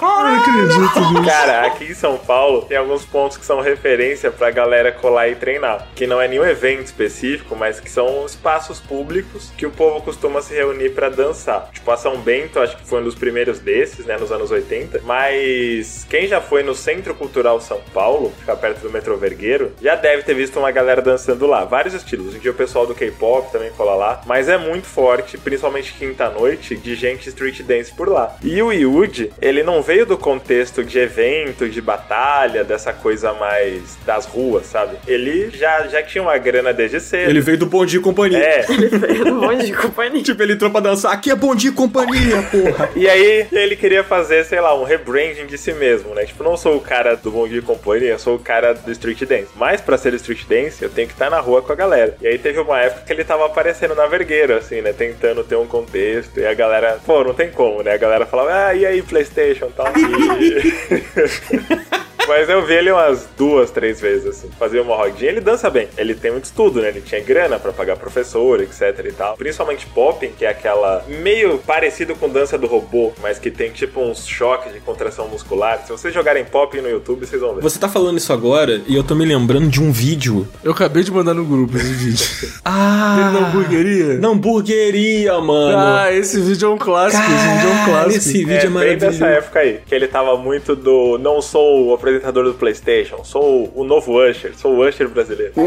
Eu não acredito nisso. Cara, aqui em São Paulo tem alguns pontos que são referência pra galera colar e treinar. Que não é nenhum evento específico, mas que são espaços públicos que o povo costuma se reunir pra dançar. Tipo, a São São Bento, acho que foi um dos primeiros desses, né, nos anos 80. Mas quem já foi no Centro Cultural São Paulo, fica perto do metrô Vergueiro, já deve ter visto uma galera dançando lá. Vários estilos. Hoje em dia o pessoal do K-pop também cola lá. Mas é muito forte, principalmente quinta-noite, de gente street dance por lá. E o Yuji, ele não veio do contexto de evento, de batalha, dessa coisa mais das ruas, sabe? Ele já, já tinha uma grana desde cedo. Ele veio do Bom Dia e Companhia. É. Ele veio do monte de companhia. tipo, ele entrou pra dançar. Aqui é Bom Dia e Companhia, porra. E aí ele queria fazer, sei lá, um rebranding de si mesmo, né? Tipo, não sou o cara do Bom Dia Companhia, eu sou o cara do Street Dance. Mas pra ser Street Dance, eu tenho que estar na rua com a galera. E aí teve uma época que ele tava aparecendo na vergueira, assim, né? Tentando ter um contexto. E a galera, pô, não tem como, né? A galera falava, ah, e aí, PlayStation tal. E... Mas eu vi ele umas duas, três vezes, assim. Fazia uma rodinha. Ele dança bem. Ele tem muito estudo, né? Ele tinha grana pra pagar professor, etc e tal. Principalmente popping, que é aquela meio parecido com dança do robô, mas que tem tipo uns choques de contração muscular. Se vocês jogarem popping no YouTube, vocês vão ver. Você tá falando isso agora e eu tô me lembrando de um vídeo. Eu acabei de mandar no grupo esse vídeo. Ah! Ele na hamburgueria? Na hamburgueria, mano. Ah, esse vídeo é um clássico. esse vídeo é um clássico. Esse vídeo é, É, bem maravilhoso. dessa época aí. Que ele tava muito do. Não sou o apresentador do PlayStation, sou o novo Usher, sou o Usher brasileiro.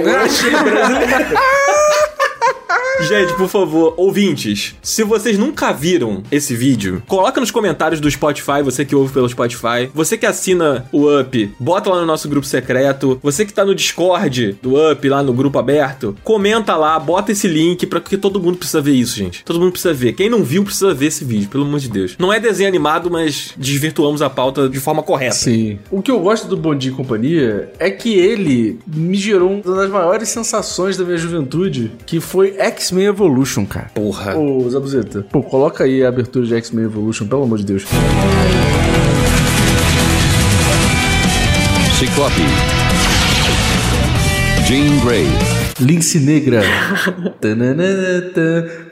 Gente, por favor, ouvintes, se vocês nunca viram esse vídeo, coloca nos comentários do Spotify, você que ouve pelo Spotify, você que assina o Up, bota lá no nosso grupo secreto, você que tá no Discord do Up, lá no grupo aberto, comenta lá, bota esse link, pra, porque todo mundo precisa ver isso, gente. Todo mundo precisa ver. Quem não viu precisa ver esse vídeo, pelo amor de Deus. Não é desenho animado, mas desvirtuamos a pauta de forma correta. Sim. O que eu gosto do Bom Dia e Companhia é que ele me gerou uma das maiores sensações da minha juventude, que foi X-Men Evolution, cara. Porra. Ô, Zabuzeta, pô, coloca aí a abertura de X-Men Evolution, pelo amor de Deus. Ciclope. Jean Grey. Lince Negra.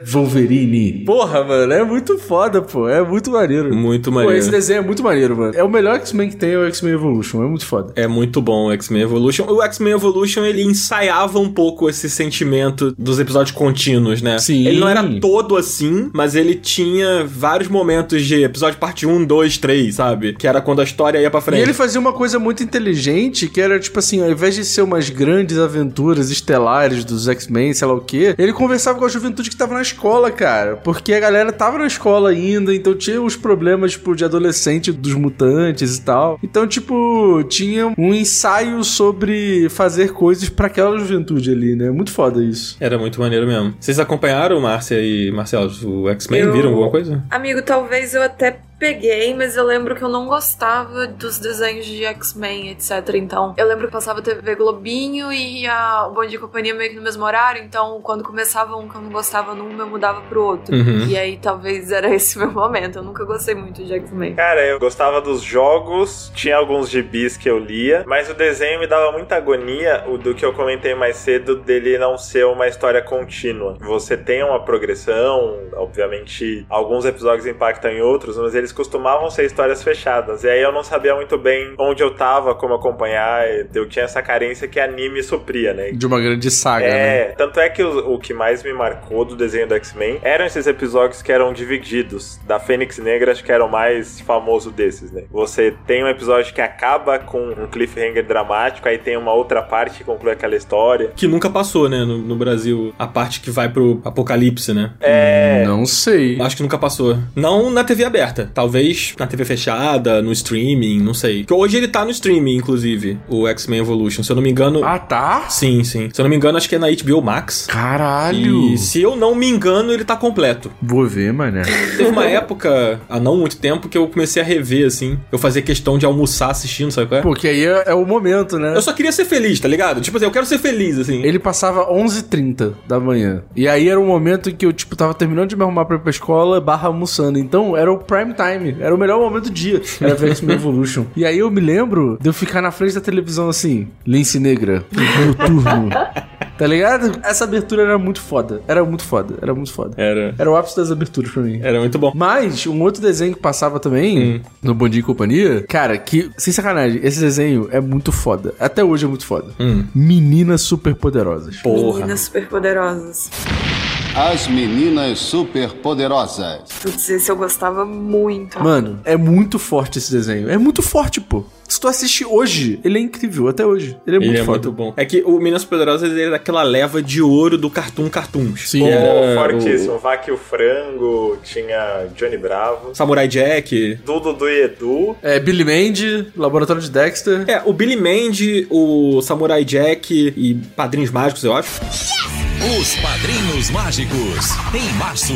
Wolverine. Porra, mano, é muito foda, pô. É muito maneiro. Muito Pô, maneiro. esse desenho é muito maneiro, mano. É o melhor X-Men que tem, é o X-Men Evolution. É muito foda. É muito bom o X-Men Evolution. O X-Men Evolution, ele ensaiava um pouco esse sentimento dos episódios contínuos, né? Sim. Ele não era todo assim, mas ele tinha vários momentos de episódio parte 1, 2, 3, sabe? Que era quando a história ia pra frente. E ele fazia uma coisa muito inteligente, que era tipo assim, ao invés de ser umas grandes aventuras estelares dos X-Men, sei lá o quê, ele conversava com a juventude que tava na escola, cara. Porque a galera tava na escola ainda, então tinha os problemas, tipo, de adolescente dos mutantes e tal. Então, tipo, tinha um ensaio sobre fazer coisas pra aquela juventude ali, né? Muito foda isso. Era muito maneiro mesmo. Vocês acompanharam, Márcia e Marcelo, o X-Men? Eu- Viram alguma coisa? Amigo, talvez eu até peguei, mas eu lembro que eu não gostava dos desenhos de X-Men, etc. Então, eu lembro que passava TV Globinho e a o Bom Dia e Companhia meio que no mesmo horário. Então, quando começava um que eu não gostava num, eu mudava pro outro. Uhum. E aí, talvez era esse meu momento. Eu nunca gostei muito de X-Men. Cara, eu gostava dos jogos, tinha alguns gibis que eu lia, mas o desenho me dava muita agonia, o do que eu comentei mais cedo, dele não ser uma história contínua. Você tem uma progressão, obviamente, alguns episódios impactam em outros, mas eles costumavam ser histórias fechadas. E aí eu não sabia muito bem onde eu tava, como acompanhar, eu tinha essa carência que anime supria, né? De uma grande saga, É, né? tanto é que o, o que mais me marcou do desenho do X-Men eram esses episódios que eram divididos. Da Fênix Negra, acho que era o mais famoso desses, né? Você tem um episódio que acaba com um cliffhanger dramático, aí tem uma outra parte que conclui aquela história. Que nunca passou, né, no, no Brasil, a parte que vai pro apocalipse, né? É. Não sei. Acho que nunca passou. Não na TV aberta. Talvez na TV fechada, no streaming, não sei. Que hoje ele tá no streaming, inclusive, o X-Men Evolution. Se eu não me engano. Ah, tá? Sim, sim. Se eu não me engano, acho que é na HBO Max. Caralho! E se eu não me engano, ele tá completo. Vou ver, mané. Teve uma época, há não muito tempo, que eu comecei a rever, assim. Eu fazia questão de almoçar assistindo, sabe qual é? Porque aí é, é o momento, né? Eu só queria ser feliz, tá ligado? Tipo assim, eu quero ser feliz, assim. Ele passava 11h30 da manhã. E aí era o momento em que eu, tipo, tava terminando de me arrumar pra ir pra escola, barra almoçando. Então era o prime time. Era o melhor momento do dia. Era ver X-Men Evolution. E aí eu me lembro de eu ficar na frente da televisão assim, Lince Negra, noturno. Tá ligado? Essa abertura era muito foda. Era muito foda. Era muito foda. Era. Era o ápice das aberturas pra mim. Era muito bom. Mas, um outro desenho que passava também, no Bom Dia e Companhia, cara, que, sem sacanagem, esse desenho é muito foda. Até hoje é muito foda. Hum. Meninas Superpoderosas. Porra. Meninas superpoderosas. As Meninas Superpoderosas. Putz, esse eu gostava muito. Mano, é muito forte esse desenho. É muito forte, pô. Se tu assiste hoje, ele é incrível, até hoje. Ele é muito Ele é foda. muito bom. É que o Minas Poderosas ele é daquela leva de ouro do Cartoon Cartoons. Sim. Pô, Era fortíssimo. Vaca e o Frango, tinha Johnny Bravo. o Samurai Jack. Dudu do Edu. É, Billy Mandy, Laboratório de Dexter. É, o Billy Mandy, o Samurai Jack e Padrinhos Mágicos, eu acho. Os Padrinhos Mágicos, em março.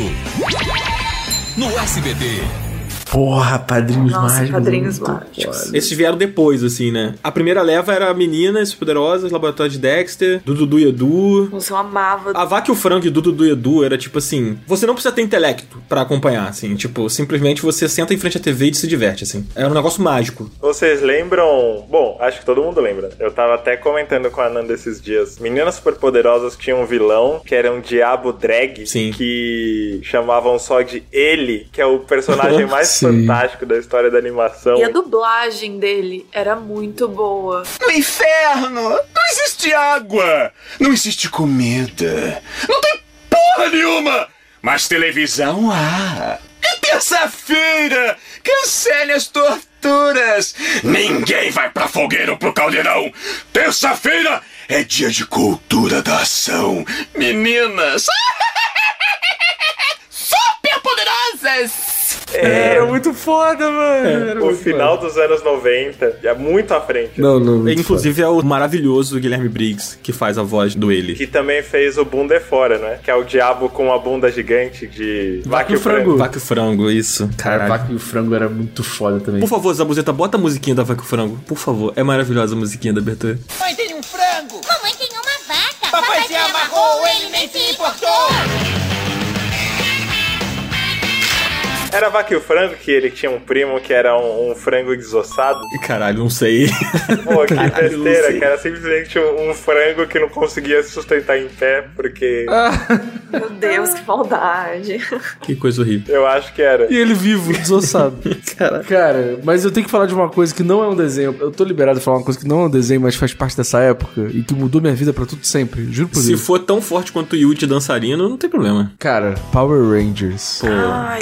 No SBT. Porra, Padrinhos Nossa, Mágicos. Padrinhos Mágicos. foda. Esses vieram depois, assim, né? A primeira leva era Meninas Poderosas, Laboratório de Dexter, Dudu do Edu. Nossa, eu amava. A Vaca e o Frango e Dudu do Edu era tipo assim: você não precisa ter intelecto pra acompanhar, assim. Tipo, simplesmente você senta em frente à TV e se diverte, assim. Era um negócio mágico. Vocês lembram? Bom, acho que todo mundo lembra. Eu tava até comentando com a Nanda esses dias. Meninas Superpoderosas tinham um vilão que era um diabo drag Sim. que chamavam só de ele, que é o personagem mais Sim. fantástico da história da animação. E a dublagem dele era muito boa. No inferno não existe água, não existe comida, não tem porra nenhuma, mas televisão há. É terça-feira, cancele as torturas. Ninguém vai pra fogueira ou pro caldeirão. Terça-feira é dia de cultura da ação. Meninas, super poderosas. Era muito foda, mano. Era o final dos anos 90, é muito à frente. Não, não. muito Inclusive é o maravilhoso Guilherme Briggs que faz a voz do ele. Que também fez o Bunda é Fora, né? Que é o diabo com a bunda gigante de Vaca e o Frango. Vaca e o Frango, isso. Cara, Caralho. Vaca e o Frango era muito foda também. Por favor, Zabuzeta, bota a musiquinha da Vaca e o Frango. Por favor. É maravilhosa a musiquinha da abertura. Mãe tem um frango. Mamãe tem uma vaca. Papai se amarrou, ele nem se importou. Era Vaca e o Frango que ele tinha um primo que era um, um frango desossado. Caralho, não sei. Pô, que Caralho, não besteira, sei. que era simplesmente um, um frango que não conseguia se sustentar em pé, porque Meu Deus, que maldade. Que coisa horrível. eu acho que era. E ele vivo, desossado. Cara. Cara, mas eu tenho que falar de uma coisa que não é um desenho. Eu tô liberado de falar uma coisa que não é um desenho, mas faz parte dessa época e que mudou minha vida pra tudo sempre. Juro por Se Deus. for tão forte quanto o Yuji dançarino, não tem problema. Cara, Power Rangers. Pô. Ai,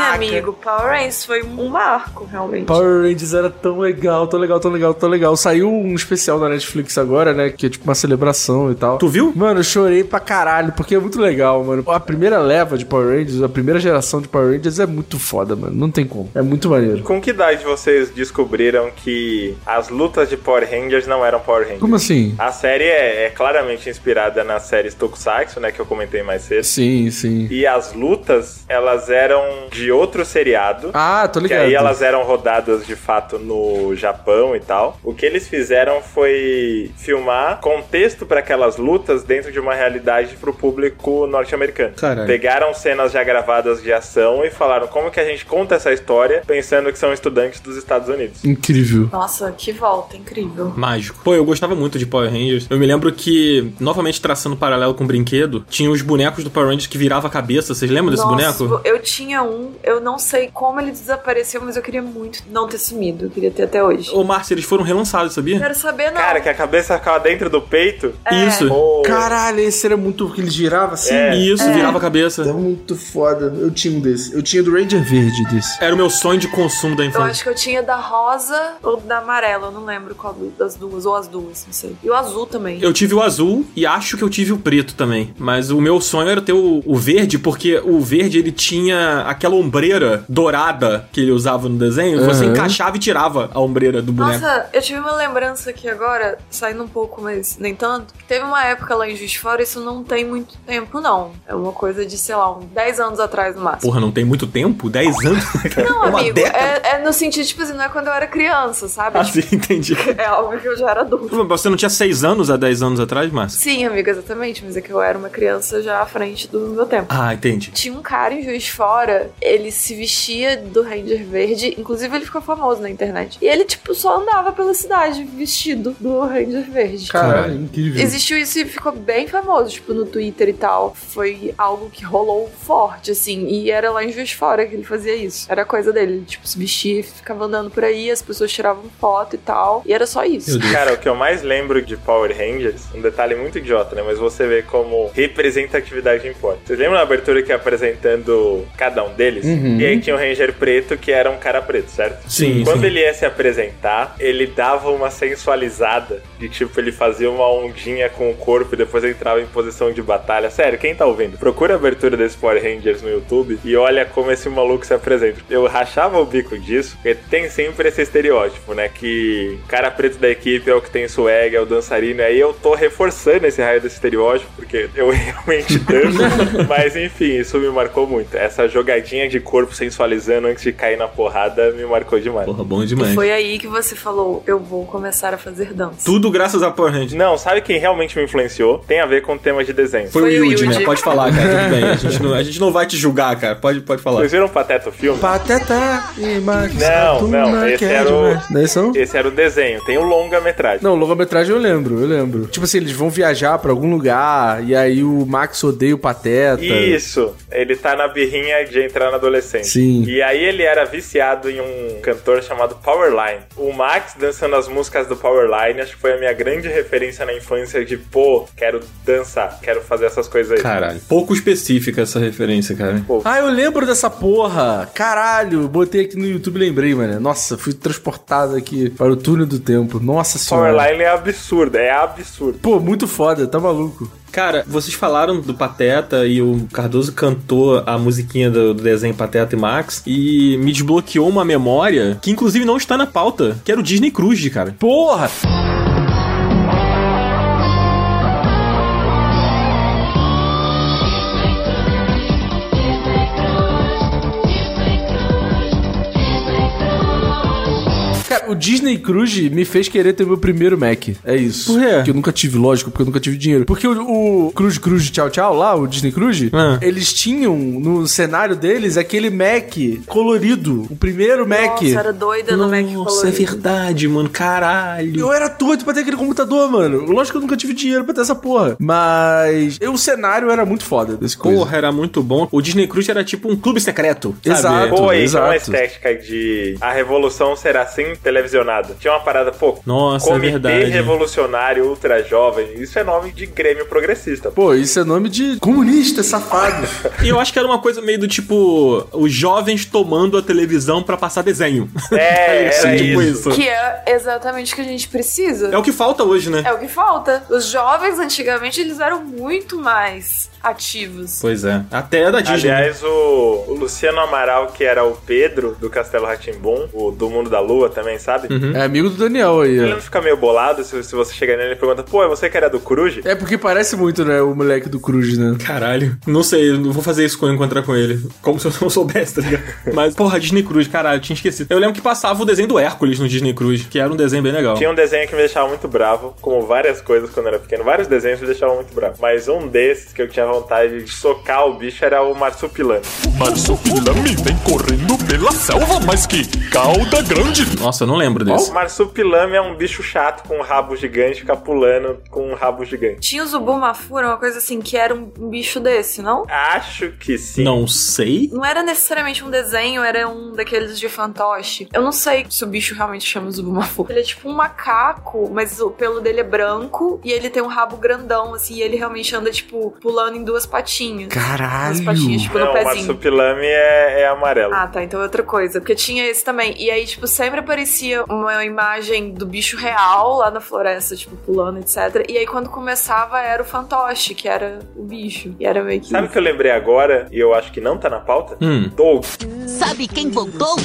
sim, amigo. Power Rangers foi um marco, realmente. Power Rangers era tão legal, tão legal, tão legal, tão legal. Saiu um especial na Netflix agora, né? Que é tipo uma celebração e tal. Tu viu? Mano, eu chorei pra caralho, porque é muito legal, mano. A primeira leva de Power Rangers, a primeira geração de Power Rangers é muito foda, mano. Não tem como. É muito maneiro. Com que idade vocês descobriram que as lutas de Power Rangers não eram Power Rangers? Como assim? A série é, é claramente inspirada nas séries Tokusatsu, né, que eu comentei mais cedo. Sim, sim. E as lutas, elas eram de outro seriado. Ah, tô Que ligado. aí elas eram rodadas de fato no Japão e tal. O que eles fizeram foi filmar contexto para aquelas lutas dentro de uma realidade pro público norte-americano. Caralho. Pegaram cenas já gravadas de ação e falaram como que a gente conta essa história pensando que são estudantes dos Estados Unidos. Incrível. Nossa, que volta, incrível. Mágico. Pô, eu gostava muito de Power Rangers. Eu me lembro que, novamente traçando paralelo com o brinquedo, tinha os bonecos do Power Rangers que virava a cabeça. Vocês lembram desse Nossa, boneco? Eu tinha um, eu não sei como ele desapareceu, mas eu queria muito não ter sumido. Eu queria ter até hoje. Ô, Márcio, eles foram relançados, sabia? Quero saber, não. Cara, que a cabeça ficava dentro do peito. É. Isso. Pô, Caralho, esse era muito. que ele girava assim? É. Isso, virava a cabeça. É muito foda. Eu tinha um desse. Eu tinha do Ranger Verde desse. Era o meu sonho de consumo da Eu infância. acho que eu tinha da rosa ou da amarela, eu não lembro qual das duas, ou as duas, não sei. E o azul também. Eu tive o azul e acho que eu tive o preto também. Mas o meu sonho era ter o, o verde, porque o verde ele tinha aquela ombreira dourada que ele usava no desenho. Você Uhum. encaixava e tirava a ombreira do boneco. Nossa, eu tive uma lembrança aqui agora, saindo um pouco, mas nem tanto. que Teve uma época lá em Juiz de Fora, isso não tem muito tempo, não. É uma coisa de, sei lá, uns 10 anos atrás no máximo. Porra, não tem muito tempo? 10 anos? Não, Uma amigo, década? é, é no sentido, tipo assim, não é quando eu era criança, sabe? Ah, sim, entendi. É algo que eu já era adulto. Você não tinha 6 anos há 10 anos atrás, Márcio? Sim, amigo, exatamente, mas é que eu era uma criança já à frente do meu tempo. Ah, entendi. Tinha um cara em Juiz de Fora, ele se vestia do Ranger Verde, inclusive ele ficou famoso na internet. E ele, tipo, só andava pela cidade vestido do Ranger Verde. Caralho, incrível. Existiu isso e ficou bem famoso, tipo, no Twitter e tal. Foi algo que rolou forte, assim. E era lá em Juiz Fora que ele fazia isso. Era coisa dele, tipo, se vestia e ficava andando por aí, as pessoas tiravam foto e tal. E era só isso. Cara, o que eu mais lembro de Power Rangers, um detalhe muito idiota, né? Mas você vê como representatividade importa. Vocês lembram da abertura que ia apresentando cada um deles? Uhum. E aí tinha um Ranger preto que era um cara preto, certo? Sim, Quando sim. ele ia se apresentar, ele dava uma sensualizada. De tipo, ele fazia uma ondinha com o corpo e depois entrava em posição de batalha. Sério, quem tá ouvindo? Procura a abertura desse Power Rangers no YouTube e olha como esse maluco se apresenta. Eu rachava o bico disso, porque tem sempre esse estereótipo, né? Que o cara preto da equipe é o que tem swag, é o dançarino. E aí eu tô reforçando esse raio desse estereótipo, porque eu realmente danço. Mas enfim, isso me marcou muito. Essa jogadinha de corpo sensualizando antes de cair na porrada me marcou demais. Porra, bom E demais. foi aí que você falou, eu vou começar a fazer dança. Tudo graças a Rangers. Não, sabe quem realmente me influenciou? Tem a ver com o tema de desenho. Foi, o Yuji, né? Pode falar, cara. Tudo bem. A gente, não, a gente não vai te julgar, cara. Pode, pode falar. Vocês viram Pateta o filme? Pateta e Max. Não, não, esse era o. Não é isso não? Esse era o desenho, tem o longa-metragem. Não, longa-metragem eu lembro, eu lembro. Tipo assim, eles vão viajar pra algum lugar e aí o Max odeia o Pateta. Isso, ele tá na birrinha de entrar na adolescência. Sim. E aí ele era viciado em um cantor chamado Powerline. O Max dançando as músicas do Powerline, acho que foi a minha grande referência na infância de, pô, quero dançar, quero fazer essas coisas aí. Caralho. Pouco específica essa referência, cara. Ah, eu lembro dessa porra. Caralho, botei aqui no YouTube e lembrei, mano. Nossa, fui transportado aqui para o túnel do tempo. Nossa senhora. Powerline é absurdo, é absurdo. Pô, muito foda, tá maluco. Cara, vocês falaram do Pateta e o Cardoso cantou a musiquinha do, do desenho Pateta e Max e me desbloqueou uma memória que inclusive não está na pauta, que era o Disney Cruise, cara. Porra! Cara, o Disney Cruise me fez querer ter meu primeiro Mac. É isso. Por quê? Porque eu nunca tive, lógico, porque eu nunca tive dinheiro. Porque o, o Cruise Cruise Tchau Tchau lá, o Disney Cruise, Ah. eles tinham no cenário deles aquele Mac colorido. O primeiro Mac. Nossa, era doida no Mac Nossa, é colorido. verdade, mano. Caralho. Eu era doido pra ter aquele computador, mano. Lógico que eu nunca tive dinheiro pra ter essa porra. Mas eu- o cenário era muito foda desse coisa. Porra, era muito bom. O Disney Cruise era tipo um clube secreto. sabe? Exato. Pô, aí exato. tinha uma estética de a revolução será assim Tinha uma parada, pô, Nossa, é Comitê verdade. Revolucionário Ultra Jovem. Isso é nome de Grêmio Progressista. Pô, isso é nome de comunista, safado. E eu acho que era uma coisa meio do tipo os jovens tomando a televisão pra passar desenho. É, era tipo isso. isso. Que é exatamente o que a gente precisa. É o que falta hoje, né? É o que falta. Os jovens, antigamente, eles eram muito mais ativos. Pois é. Até a da Disney. Aliás, o, o Luciano Amaral, que era o Pedro do Castelo Ratimbum, o do Mundo da Lua também, sabe? Uhum. É amigo do Daniel aí, Ele não fica meio bolado se, se você chegar nele e pergunta, pô, é você que era do Coruja? É porque parece muito, né, o moleque do Cruz, né? Caralho. Não sei, eu não vou fazer isso quando eu encontrar com ele. Como se eu não soubesse, tá ligado? Mas, porra, Disney Cruise, caralho, tinha esquecido. Eu lembro que passava o desenho do Hércules no Disney Cruise, que era um desenho bem legal. Tinha um desenho que me deixava muito bravo, como várias coisas quando eu era pequeno. Vários desenhos me deixavam muito bravo. Mas um desses que eu tinha vontade de socar o bicho era o Marsupilame. Marsupilame vem correndo pela selva, mas que cauda grande. Nossa, eu não lembro desse. O Marsupilame é um bicho chato com um rabo gigante, fica pulando com um rabo gigante. Tinha o Zubumafura, uma coisa assim, que era um, bicho desse, não? Acho que sim. Não sei. Não era necessariamente um desenho, era um daqueles de fantoche. Eu não sei se o bicho realmente chama Zubumafura. Ele é tipo um macaco, mas o pelo dele é branco e ele tem um rabo grandão, assim, e ele realmente anda, tipo, pulando em duas patinhas. Caralho. Duas patinhas, tipo, Não, no o pezinho. Marsupilame é, é amarelo. Ah, tá. Então é outra coisa. Porque tinha esse também. E aí, tipo, sempre aparecia uma imagem do bicho real lá na floresta, tipo, pulando, etc. E aí, quando começava, era o fantoche, que era o bicho. E era meio que. Sabe o que eu lembrei agora, e eu acho que não tá na pauta? Hum. Doug. Sabe quem voltou?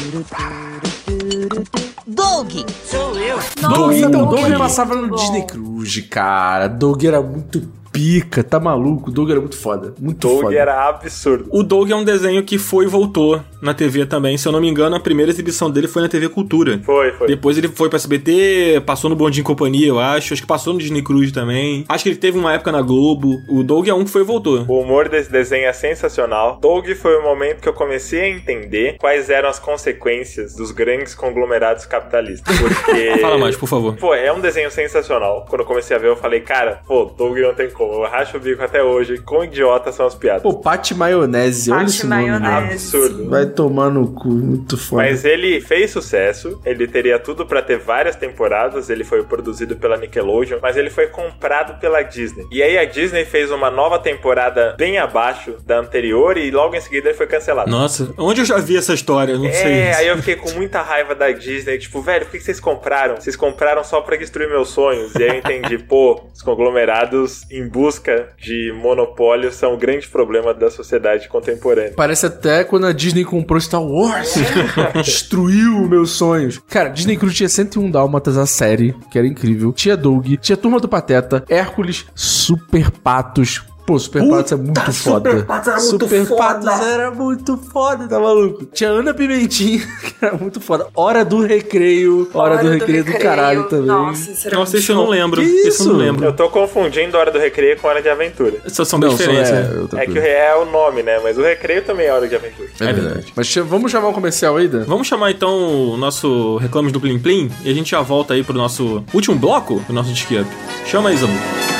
Doug! Sou eu! Doug, então, Doug era passava no. Disney Cruise, cara. Doug era muito pica, tá maluco? Doug era muito foda. Muito Doug foda. era absurdo. O Doug é um desenho que foi e voltou na TV também. Se eu não me engano, a primeira exibição dele foi na TV Cultura. Foi, foi. Depois ele foi pra SBT, passou no Bondinho Companhia, eu acho. Acho que passou no Disney Cruise também. Acho que ele teve uma época na Globo. O Doug é um que foi e voltou. O humor desse desenho é sensacional. Doug foi o momento que eu comecei a entender quais eram as consequências dos grandes conglomerados capitalistas. Porque. Fala mais, por favor. Pô, é um desenho sensacional. Quando eu comecei a ver, eu falei, cara, pô, Doug não tem como. Pô, eu racho o bico até hoje. Quão idiota são as piadas. Pô, Pate Maionese, olha esse nome. Maionese. Absurdo. Vai tomar no cu, muito foda. Mas ele fez sucesso, ele teria tudo pra ter várias temporadas, ele foi produzido pela Nickelodeon, mas ele foi comprado pela Disney. E aí a Disney fez uma nova temporada bem abaixo da anterior e logo em seguida ele foi cancelado. Nossa, onde eu já vi essa história? Não sei. É, aí eu fiquei com muita raiva da Disney, tipo, velho, por que que vocês compraram? Vocês compraram só pra destruir meus sonhos. E aí eu entendi, pô, os conglomerados em busca de monopólio são um grande problema da sociedade contemporânea. Parece até quando a Disney comprou Star Wars. Destruiu meus sonhos. Cara, Disney Cruise tinha 101 Dálmatas, a série, que era incrível. Tinha Doug, tinha Turma do Pateta, Hércules, Super Patos. Pô, Super Patos é muito foda. Super Patos era muito Super foda. Patos era muito foda, tá maluco? Tinha Ana Pimentinha, que era muito foda. Hora do Recreio. Hora, do, recreio do caralho também. Nossa, isso era Nossa, isso eu não lembro. Que Isso eu isso? não lembro. Eu tô confundindo Hora do Recreio com Hora de Aventura. Só são Não, só diferentes, é, né? É que o é o nome, né? Mas o Recreio também é Hora de Aventura. É verdade. Mas che- vamos chamar um comercial aí, Dan? Vamos chamar então o nosso Reclames do Plim Plim e a gente já volta aí pro nosso último bloco do nosso Disque Up. Chama aí, Zabu.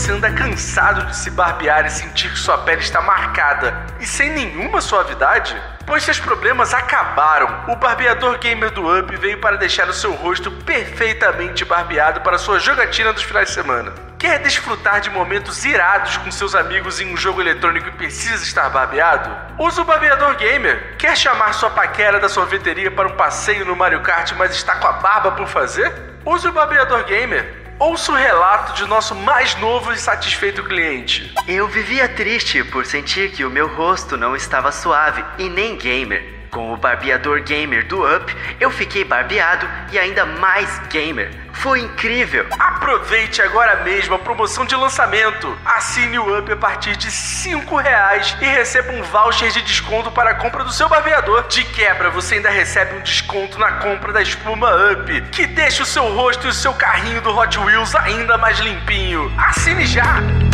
Você anda cansado de se barbear e sentir que sua pele está marcada e sem nenhuma suavidade? Pois seus problemas acabaram. O barbeador gamer do Up veio para deixar o seu rosto perfeitamente barbeado para sua jogatina dos finais de semana. Quer desfrutar de momentos irados com seus amigos em um jogo eletrônico e precisa estar barbeado? Use o barbeador gamer. Quer chamar sua paquera da sorveteria para um passeio no Mario Kart, mas está com a barba por fazer? Use o barbeador gamer. Ouça o relato de nosso mais novo e satisfeito cliente. Eu vivia triste por sentir que o meu rosto não estava suave e nem gamer. Com o barbeador gamer do Up, eu fiquei barbeado e ainda mais gamer. Foi incrível! Aproveite agora mesmo a promoção de lançamento. Assine o Up a partir de 5 reais e receba um voucher de desconto para a compra do seu barbeador. De quebra, você ainda recebe um desconto na compra da espuma Up, que deixa o seu rosto e o seu carrinho do Hot Wheels ainda mais limpinho. Assine já!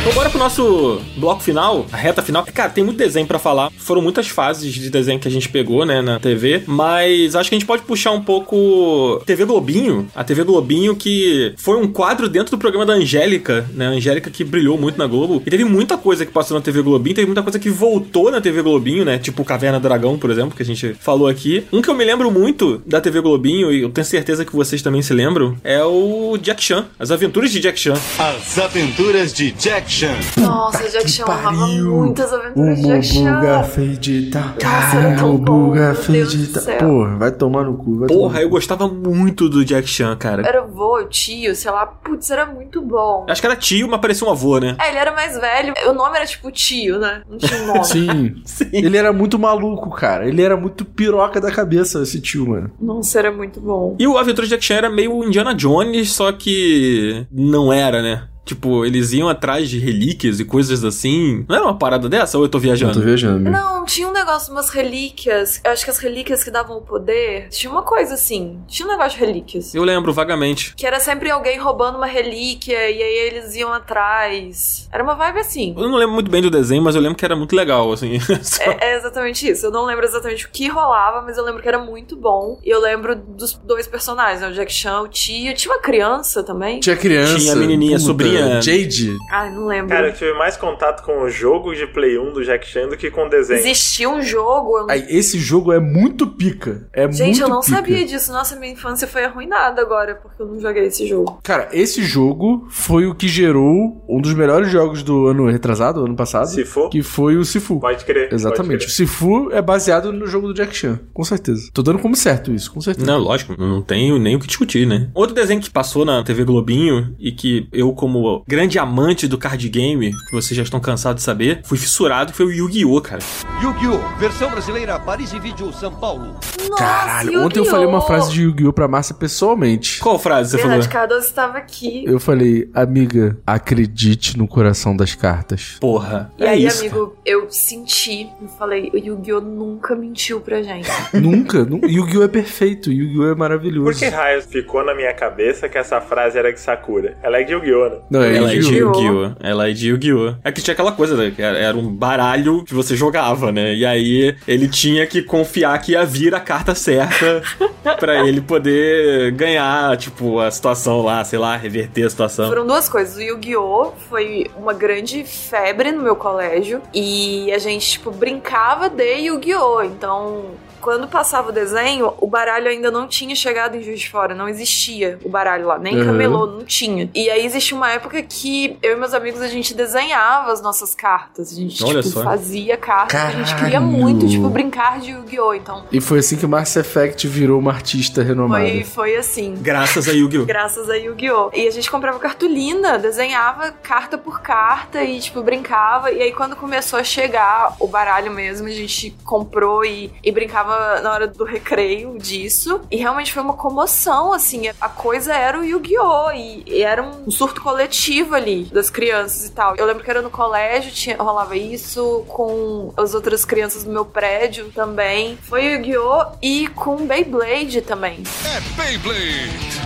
Então bora pro nosso bloco final, a reta final. Cara, tem muito desenho pra falar. Foram muitas fases de desenho que a gente pegou, né, na TV. Mas acho que a gente pode puxar um pouco TV Globinho. A TV Globinho que foi um quadro dentro do programa da Angélica, né? A Angélica que brilhou muito na Globo. E teve muita coisa que passou na TV Globinho, teve muita coisa que voltou na TV Globinho, né? Tipo Caverna do Dragão, por exemplo, que a gente falou aqui. Um que eu me lembro muito da TV Globinho, e eu tenho certeza que vocês também se lembram, é o Jack Chan. As aventuras de Jack Chan. As aventuras de Jack Chan. Nossa, Jack Chan amava muitas O aventuras de Jack Chan. fedita. era Cara, tão bom, Mobuga meu Deus do fedita. Porra, vai tomar no cu. Vai tomar Porra, eu gostava muito do Jack Chan, cara. Era avô, tio, sei lá. Putz, era muito bom. Acho que era tio, mas parecia um avô, né? É, ele era mais velho. O nome era tipo tio, né? Não tinha um nome. Sim. Ele era muito maluco, cara. Ele era muito piroca da cabeça, esse tio, mano. Nossa, era muito bom. E o Aventura de Jack Chan era meio Indiana Jones, só que não era, né? Tipo, eles iam atrás de relíquias e coisas assim. Não era uma parada dessa ou eu tô viajando? Eu tô viajando. Não, tinha um negócio, umas relíquias. Eu acho que as relíquias que davam o poder. Tinha uma coisa assim. Tinha um negócio de relíquias. Eu lembro vagamente. Que era sempre alguém roubando uma relíquia e aí eles iam atrás. Era uma vibe assim. Eu não lembro muito bem do desenho, mas eu lembro que era muito legal, assim. É, é exatamente isso. Eu não lembro exatamente o que rolava, mas eu lembro que era muito bom. E eu lembro dos dois personagens, né? O Jack Chan, o tio. Tinha uma criança também. Tinha criança. Tinha a menininha, puta, Jade. Ai, não lembro. Cara, eu tive mais contato com o jogo de Play 1 do Jack Chan do que com o desenho. Existia um jogo. Eu não... Aí, esse jogo é muito pica. É muito Gente, eu não pica. sabia disso. Nossa, minha infância foi arruinada agora, porque eu não joguei esse jogo. Cara, esse jogo foi o que gerou um dos melhores jogos do ano retrasado, ano passado. Sifu? Que foi o Sifu. Pode crer. Exatamente. O Sifu é baseado no jogo do Jack Chan, com certeza. Tô dando como certo isso, com certeza. Não, lógico, não tenho nem o que discutir, né? Outro desenho que passou na TV Globinho e que eu, como grande amante do card game, que vocês já estão cansados de saber, fui fissurado, foi o Yu-Gi-Oh, cara. Yu-Gi-Oh! Versão brasileira Paris e Vídeo São Paulo. Caralho, ontem eu falei uma frase de Yu-Gi-Oh! pra Márcia pessoalmente. Qual frase você falou? Cardoso estava aqui. Eu falei, amiga, acredite no coração das cartas. Porra. E é aí, isso, amigo, eu senti, eu falei, o Yu-Gi-Oh! nunca mentiu pra gente. Nunca. nu- Yu-Gi-Oh! é perfeito. Yu-Gi-Oh! é maravilhoso. Por que raios ficou na minha cabeça que essa frase era de Sakura? Ela é de Yu-Gi-Oh! Né? Não, é Ela é de Yu-Gi-Oh! Ela é de Yu-Gi-Oh! É que tinha aquela coisa, né? Que era era um baralho que você jogava, né? E aí ele tinha que confiar que ia vir a carta certa pra ele poder ganhar, tipo, a situação lá, sei lá, reverter a situação. Foram duas coisas. O Yu-Gi-Oh! foi uma grande febre no meu colégio. E a gente, tipo, brincava de Yu-Gi-Oh! Então, quando passava o desenho, o baralho ainda não tinha chegado em Juiz de Fora, não existia o baralho lá, nem Uhum. camelô, não tinha. E aí existia uma época que eu e meus amigos a gente desenhava as nossas cartas, a gente Olha tipo, só. fazia cartas, a gente queria Caralho. muito tipo brincar de Yu-Gi-Oh! Então, E foi assim que Mass Effect virou uma artista renomada. foi, foi assim. Graças a Yu-Gi-Oh! Graças a Yu-Gi-Oh! E a gente comprava cartolina, desenhava carta por carta e, tipo, brincava. E aí, quando começou a chegar o baralho mesmo, a gente comprou e, e brincava na hora do recreio disso. E realmente foi uma comoção, assim. A coisa era o Yu-Gi-Oh! E, e era um surto coletivo ali das crianças e tal. Eu lembro que era no colégio, tinha, rolava isso com as outras crianças do meu prédio também. Foi Yu-Gi-Oh! e com Beyblade também. É Beyblade.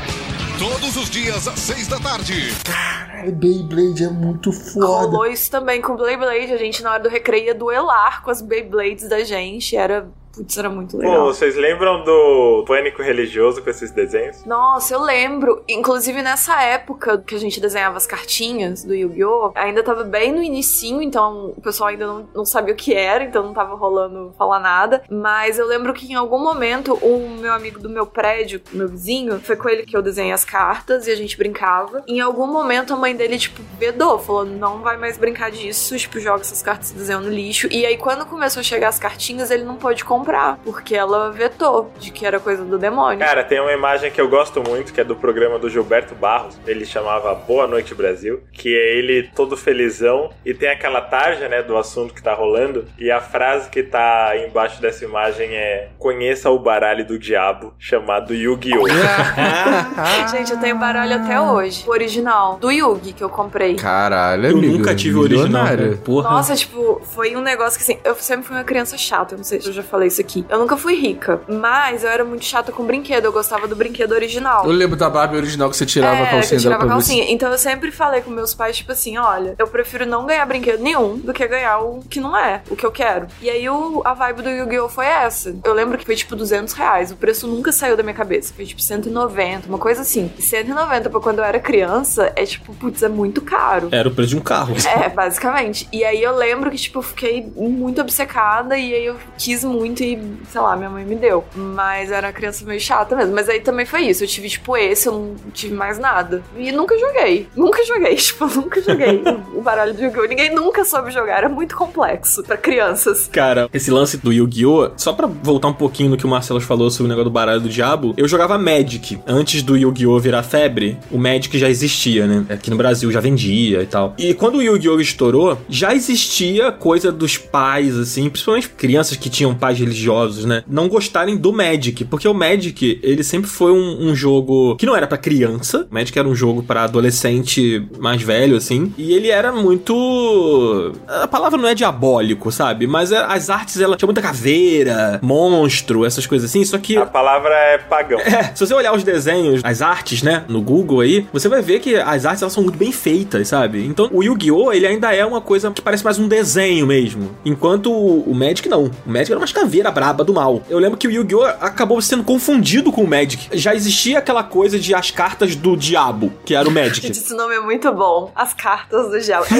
Todos os dias às seis da tarde. Caralho, Beyblade é muito foda. Rolou isso também com Beyblade. A gente, na hora do recreio, ia duelar com as Beyblades da gente. Era. Putz, era muito Pô, legal. vocês lembram do pânico religioso com esses desenhos? Nossa, eu lembro. Inclusive nessa época que a gente desenhava as cartinhas do Yu-Gi-Oh! Ainda tava bem no inicinho, então o pessoal ainda não, não sabia o que era, então não tava rolando falar nada. Mas eu lembro que em algum momento o meu amigo do meu prédio, meu vizinho, foi com ele que eu desenhei as cartas e a gente brincava. Em algum momento a mãe dele, tipo, vedou, falou: não vai mais brincar disso, tipo, joga essas cartas e desenha no lixo. E aí quando começou a chegar as cartinhas, ele não pôde comprar, porque ela vetou de que era coisa do demônio. Cara, tem uma imagem que eu gosto muito, que é do programa do Gilberto Barros. Ele chamava Boa Noite Brasil, que é ele todo felizão e tem aquela tarja, né, do assunto que tá rolando. E a frase que tá embaixo dessa imagem é: Conheça o baralho do diabo chamado Yu-Gi-Oh! Gente, eu tenho baralho até hoje. O original, do Yugi, que eu comprei. Caralho, Eu amigo, nunca tive o original, né? Nossa, tipo, foi um negócio que assim, eu sempre fui uma criança chata, eu não sei se eu já falei isso aqui. Eu nunca fui rica, mas eu era muito chata com brinquedo, eu gostava do brinquedo original. Eu lembro da Barbie original que você tirava a é, que calcinha eu dela tirava a calcinha. Então eu sempre falei com meus pais, tipo assim, olha, eu prefiro não ganhar brinquedo nenhum do que ganhar o que não é, o que eu quero. E aí o, a vibe do Yu-Gi-Oh! foi essa. Eu lembro que foi tipo 200 reais, o preço nunca saiu da minha cabeça. Foi tipo 190, uma coisa assim. E 190 pra quando eu era criança é tipo, putz, é muito caro. Era o preço de um carro. É, basicamente. E aí eu lembro que, tipo, eu fiquei muito obcecada e aí eu quis muito e, sei lá, minha mãe me deu. Mas era criança meio chata mesmo. Mas aí também foi isso. Eu tive, tipo, esse, eu não tive mais nada. E nunca joguei. Nunca joguei, tipo, nunca joguei o baralho do Yu-Gi-Oh! Ninguém nunca soube jogar. Era muito complexo pra crianças. Cara, esse lance do Yu-Gi-Oh! Só pra voltar um pouquinho no que o Marcelo falou sobre o negócio do baralho do diabo, eu jogava Magic. Antes do Yu-Gi-Oh! virar febre, o Magic já existia, né? Aqui no Brasil já vendia e tal. E quando o Yu-Gi-Oh! estourou, já existia coisa dos pais, assim, principalmente crianças que tinham pais religiosos, né? Não gostarem do Magic, porque o Magic, ele sempre foi um, um jogo que não era pra criança. O Magic era um jogo pra adolescente mais velho, assim. E ele era muito. A palavra não é diabólico, sabe? Mas é- as artes, ela tinha muita caveira, monstro, essas coisas assim. Só que. A palavra é pagão. É, se você olhar os desenhos, as artes, né, no Google aí, você vai ver que as artes elas são muito bem feitas, sabe? Então o Yu-Gi-Oh! ele ainda é uma coisa que parece mais um desenho mesmo. Enquanto o Magic não. O Magic era uma caveira braba do mal. Eu lembro que o Yu-Gi-Oh! acabou sendo confundido com o Magic. Já existia aquela coisa de as cartas do diabo, que era o Magic. Gente, esse nome é muito bom. As cartas do diabo.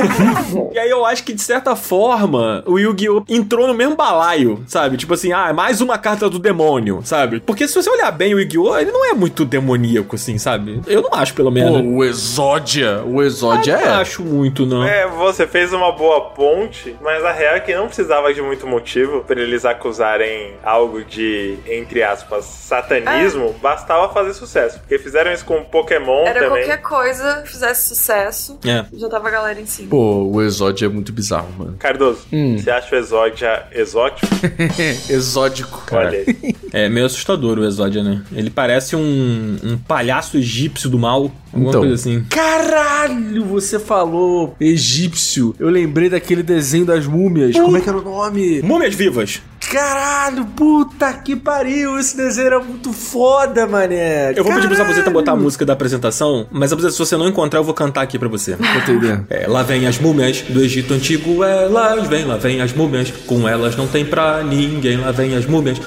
E aí eu acho que, de certa forma, o Yu-Gi-Oh! entrou no mesmo balaio, sabe? Tipo assim, ah, é mais uma carta do demônio, sabe? Porque se você olhar bem o Yu-Gi-Oh! ele não é muito demoníaco, assim, sabe? Eu não acho, pelo Pô, menos. o Exódia. O Exódia Eu é. não acho muito, não. É, você fez uma boa ponte, mas a real é que não precisava de muito motivo pra eles acusarem algo de, entre aspas, satanismo. Bastava fazer sucesso. Porque fizeram isso com Pokémon Era também. qualquer coisa que fizesse sucesso. É. Já tava a galera em cima. Pô, o Exódia é muito bizarro, mano. Cardoso, Hum. você acha o Exódia exótico? Exódico, cara. Olha aí. É meio assustador o Exódia, né? Ele parece um, um palhaço egípcio do mal. Alguma Então. coisa assim. Caralho, você falou egípcio. Eu lembrei daquele desenho das múmias. Como é que era o nome? Múmias vivas. Caralho, puta que pariu. Esse desenho era muito foda, mané. Eu vou pedir Caralho. Zabuzeta botar a música da apresentação, mas Zabuzeta, se você não encontrar, eu vou cantar aqui pra você. Entendi. É, lá vem as múmias do Egito Antigo, elas vêm, lá vem as múmias, com elas não tem pra ninguém, lá vem as múmias,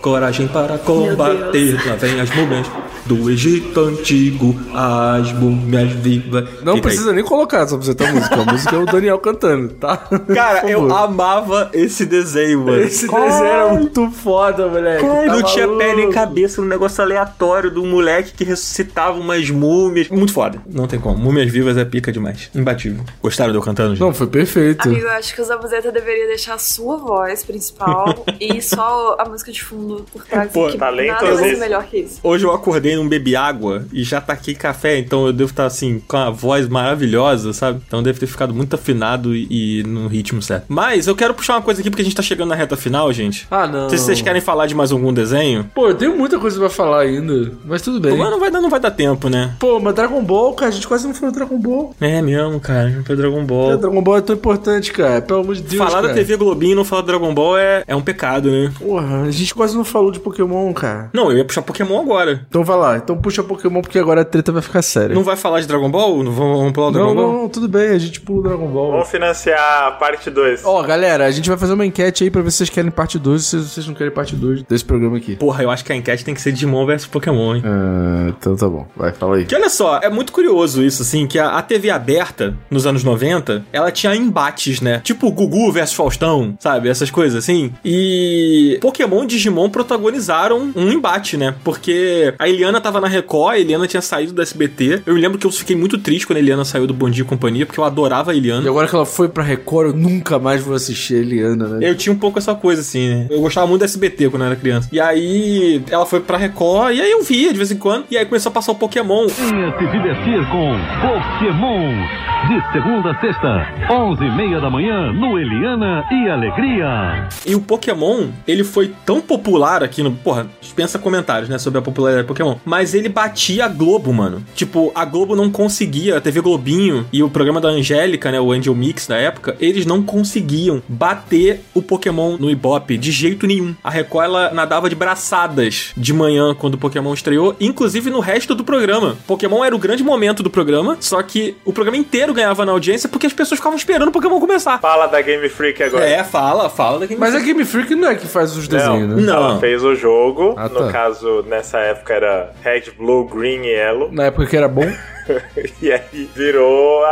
coragem para combater, lá vem as múmias do Egito Antigo, as múmias vivas. Não Fica aí. precisa nem colocar só pra você ter a música. A música é o Daniel cantando, tá? Cara, eu amava esse desenho, mano. Esse desenho era muito foda, moleque. Tá não tinha pé nem cabeça, um negócio aleatório do moleque que ressuscitava umas múmias. Muito foda. Não tem como. Múmias vivas é pica demais. Imbatível. Gostaram de eu cantando, gente? Não, foi perfeito. Amigo, eu acho que o Zabuzeta deveria deixar a sua voz principal e só a música de fundo por trás. Pô, que talento nada vai ser melhor que isso. Hoje eu acordei, não bebi água e já taquei café, então eu devo estar assim, com a voz maravilhosa, sabe? Então deve ter ficado muito afinado e, e no ritmo certo. Mas eu quero puxar uma coisa aqui porque a gente tá chegando na reta final, gente. Ah, não. Se vocês querem falar de mais algum desenho. Pô, eu tenho muita coisa pra falar ainda, mas tudo bem. Mas não vai, dar, não vai dar tempo, né? Pô, mas Dragon Ball, cara, a gente quase não falou Dragon Ball. É mesmo, cara. Não foi Dragon É, Ball. Dragon Ball é tão importante, cara. Pelo amor de Deus, falar cara. da TV Globinho e não falar do Dragon Ball é, é um pecado, né? Porra, a gente quase não falou de Pokémon, cara. Não, eu ia puxar Pokémon agora. Então vai lá, então puxa Pokémon porque agora a treta vai ficar séria. Não vai falar de Dragon Ball? Não vamos, vamos pular o Dragon não, Ball? não, não, tudo bem, a gente pula o Dragon Ball. Vamos financiar a parte 2. Ó, galera, a gente vai fazer uma enquete aí pra ver se vocês querem parte 2 ou se vocês não querem parte 2 desse programa aqui. Porra, eu acho que a enquete tem que ser Digimon versus Pokémon, hein? Ah, então tá bom, vai, fala aí. Que olha só, é muito curioso isso, assim, que a, a TV aberta, nos anos 90, ela tinha embates, né? Tipo Gugu versus Faustão, sabe? Essas coisas assim. E Pokémon e Digimon protagonizaram um embate, né? Porque a Eliana tava na Record, a Eliana tinha saído do SBT. Eu lembro que eu fiquei muito triste quando a Eliana saiu do Bom Dia e Companhia, porque eu adorava a E Eliana. agora que ela foi pra Record, eu nunca mais vou assistir a Eliana, né? Eu tinha um pouco essa coisa, assim, né? Eu gostava muito do SBT quando eu era criança. E aí, ela foi pra Record, e aí eu via de vez em quando. E aí começou a passar o Pokémon. Venha se divertir com Pokémon. De segunda a sexta, 11h30 da manhã, no Eliana e Alegria. E o Pokémon, ele foi tão popular aqui no. Porra, dispensa comentários, né? Sobre a popularidade do Pokémon. Mas ele batia a Globo, mano. Tipo, a Globo não conseguia, a TV Globinho e o programa da Angélica, né? O Angel Mix da época, eles não conseguiam bater o Pokémon no Ibope de jeito nenhum. A Record, ela nadava de braçadas de manhã quando o Pokémon estreou, inclusive no resto do programa. Pokémon era o grande momento do programa, só que o programa inteiro ganhava na audiência porque as pessoas ficavam esperando o Pokémon começar. Fala da Game Freak agora. É, fala, fala da Game Mas a Game Freak não é que faz os desenhos, não, né? Não. Ela fez o jogo. Ah, no tá. caso, nessa época era Red, Blue, Green e Yellow. Na época que era bom. e aí virou a,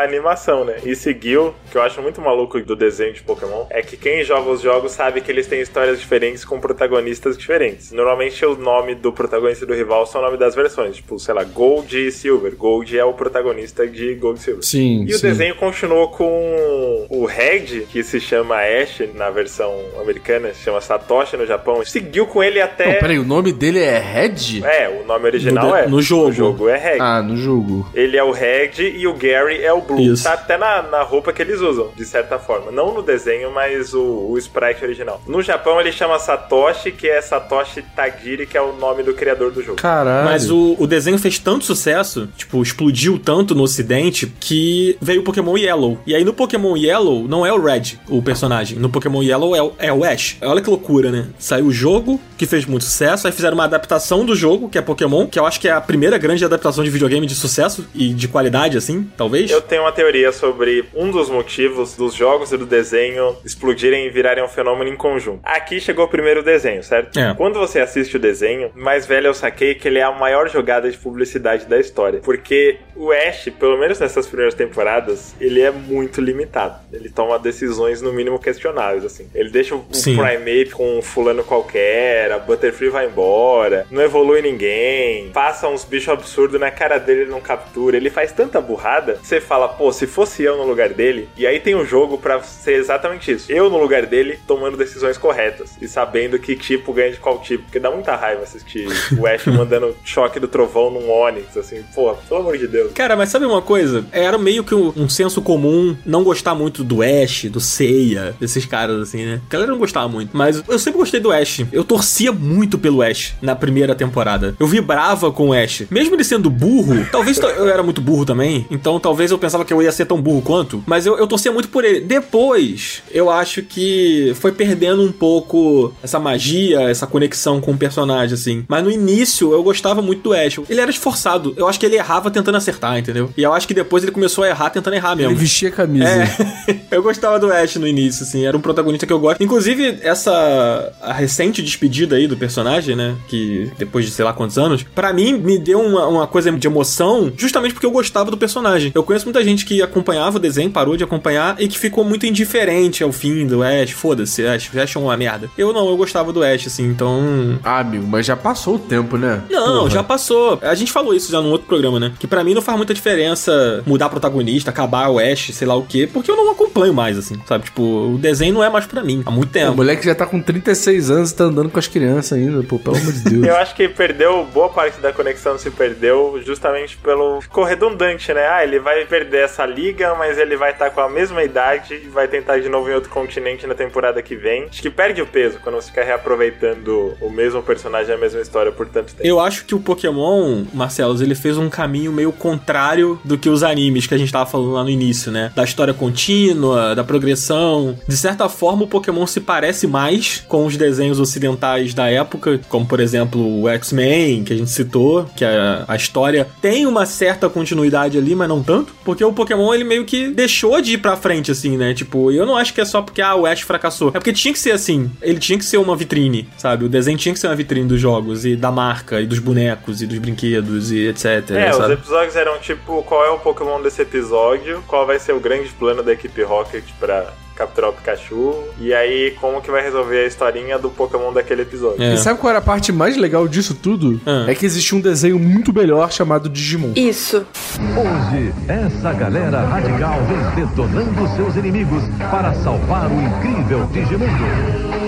a animação, né? E seguiu, que eu acho muito maluco do desenho de Pokémon, é que quem joga os jogos sabe que eles têm histórias diferentes com protagonistas diferentes. Normalmente o nome do protagonista e do rival são o nome das versões, tipo, sei lá, Gold e Silver. Gold é o protagonista de Gold e Silver. Sim, E o sim. desenho continuou com o Red, que se chama Ash na versão americana, se chama Satoshi no Japão. Seguiu com ele até. Não, peraí, o nome dele é Red? É, o nome original No de- é. no jogo. O jogo é Red. Ah, no jogo. Ele é o Red e o Gary é o Blue. Isso. Tá até na, na roupa que eles usam, de certa forma. Não no desenho, mas o, o sprite original. No Japão ele chama Satoshi, que é Satoshi Tajiri, que é o nome do criador do jogo. Caralho. Mas o, o desenho fez tanto sucesso, tipo, explodiu tanto no ocidente, que veio o Pokémon Yellow. E aí no Pokémon Yellow não é o Red, o personagem. No Pokémon Yellow é, o- é o Ash. Olha que loucura, né? Saiu o jogo, que fez muito sucesso, aí fizeram uma adaptação do jogo, que é Pokémon, que eu acho que é a primeira grande adaptação de videogame de sucesso e de qualidade, assim, talvez. Eu tenho uma teoria sobre um dos motivos dos jogos e do desenho explodirem e virarem um fenômeno em conjunto. Aqui chegou o primeiro desenho, certo? É. Quando você assiste o desenho, mais velho eu saquei que ele é a maior jogada de publicidade da história. Porque o Ash, pelo menos nessas primeiras temporadas, ele é muito limitado. Ele toma decisões no mínimo questionáveis, assim. Ele deixa o, Sim. Primeape com um fulano qualquer, a Butterfree vai embora, não evolui ninguém, passa uns bichos absurdos na cara dele, ele não captura. Ele faz tanta burrada, você fala, pô, se fosse eu no lugar dele, e aí tem um jogo pra ser exatamente isso. Eu no lugar dele, tomando decisões corretas e sabendo que tipo ganha de qual tipo. Porque dá muita raiva assistir o Ash mandando choque do trovão num Onix, assim, pô, pelo amor de Deus. Cara, mas sabe uma coisa? Era meio que um, um senso comum não gostar muito do Ash, do Seiya, desses caras assim, né? A galera não gostava muito. Mas eu sempre gostei do Ash. Eu torcia muito pelo Ash na primeira temporada. Eu vibrava com o Ash. Mesmo ele sendo burro, talvez Talvez eu era muito burro também, então talvez eu pensava que eu ia ser tão burro quanto, mas eu, eu torcia muito por ele. Depois, eu acho que foi perdendo um pouco essa magia, essa conexão com o personagem, assim. Mas no início, eu gostava muito do Ash. Ele era esforçado. Eu acho que ele errava tentando acertar, entendeu? E eu acho que depois ele começou a errar tentando errar mesmo. Ele vestia a camisa. É, eu gostava do Ash no início, assim, era um protagonista que eu gosto. Inclusive, essa a recente despedida aí do personagem, né, que depois de sei lá quantos anos, pra mim me deu uma, uma coisa de emoção, justamente porque eu gostava do personagem. Eu conheço muita gente que acompanhava o desenho, parou de acompanhar e que ficou muito indiferente ao fim do Ash. Foda-se, Ash, Ash é uma merda. Eu não, eu gostava do Ash, assim, então. Ah, amigo, mas já passou o tempo, né? Não, Porra. já passou. A gente falou isso já num outro programa, né? Que pra mim não faz muita diferença mudar protagonista, acabar o Ash, sei lá o quê, porque eu não acompanho mais, assim, sabe? Tipo, o desenho não é mais pra mim há muito O tempo. moleque já tá com 36 anos e tá andando com as crianças ainda, pô, pelo amor de Deus. Eu acho que perdeu, boa parte da conexão se perdeu justamente pelo. Ficou redundante, né? Ah, ele vai perder essa liga, mas ele vai estar com a mesma idade e vai tentar de novo em outro continente na temporada que vem. Acho que perde o peso quando você fica reaproveitando o mesmo personagem, a mesma história por tanto tempo. Eu acho que o Pokémon, Marcelos, ele fez um caminho meio contrário do que os animes que a gente tava falando lá no início, né? Da história contínua, da progressão. De certa forma, o Pokémon se parece mais com os desenhos ocidentais da época, como por exemplo o X-Men, que a gente citou, que a, a história tem uma certa continuidade ali, mas não tanto, porque o Pokémon ele meio que deixou de ir pra frente, assim, né? Tipo, eu não acho que é só porque ah, o Ash fracassou. É porque tinha que ser assim. Ele tinha que ser uma vitrine, sabe? O desenho tinha que ser uma vitrine dos jogos e da marca e dos bonecos e dos brinquedos e etc. É, os sabe? episódios eram tipo, qual é o Pokémon desse episódio, qual vai ser o grande plano da equipe Rocket pra capturar o Pikachu, e aí como que vai resolver a historinha do Pokémon daquele episódio. É. E sabe qual era a parte mais legal disso tudo? É que existia um desenho muito melhor chamado Digimon. Isso. Hoje, essa galera radical vem detonando seus inimigos para salvar o incrível Digimundo.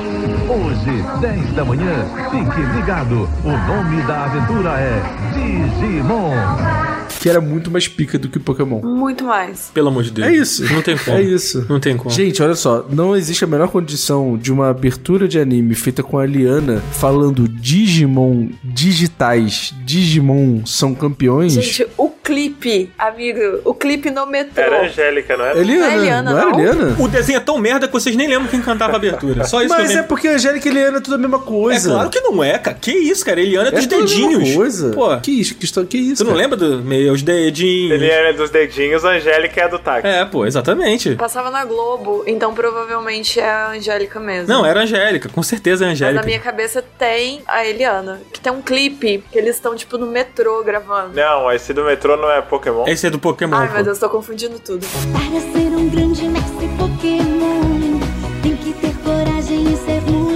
Hoje, 10 da manhã, fique ligado. O nome da aventura é Digimon. Que era muito mais pica do que Pokémon. Muito mais. Pelo amor de Deus. É isso. Não tem como. É isso. Não tem como. Gente, olha só, não existe a menor condição de uma abertura de anime feita com a Liana falando Digimon digitais, Digimon são campeões. Gente, o clipe, amigo, o clipe no metrô. Era a Angélica, não era? Eliana, Não é Eliana, não era não? Eliana? O desenho é tão merda que vocês nem lembram quem cantava a abertura. Só isso Mas é porque a Angélica e a Eliana é tudo a mesma É coisa. claro que não é, cara. Que isso, cara? Eliana é dos tudo a mesma dedinhos. coisa. Pô, Que isso? Que, que isso? tu não cara? lembra do meus dedinhos? Ele era dos dedinhos, a Angélica é a do táxi. É, pô, exatamente. Passava na Globo, então provavelmente é a Angélica mesmo. Não, era a Angélica, com certeza é a Mas Angélica. na minha cabeça tem a Eliana, que tem um clipe que eles estão, tipo, no metrô gravando. Não, esse do metrô não é Pokémon. Esse é do Pokémon. Ai, pô. meu Deus, tô confundindo tudo. Para ser um grande mestre Pokémon, tem que ter coragem e ser muito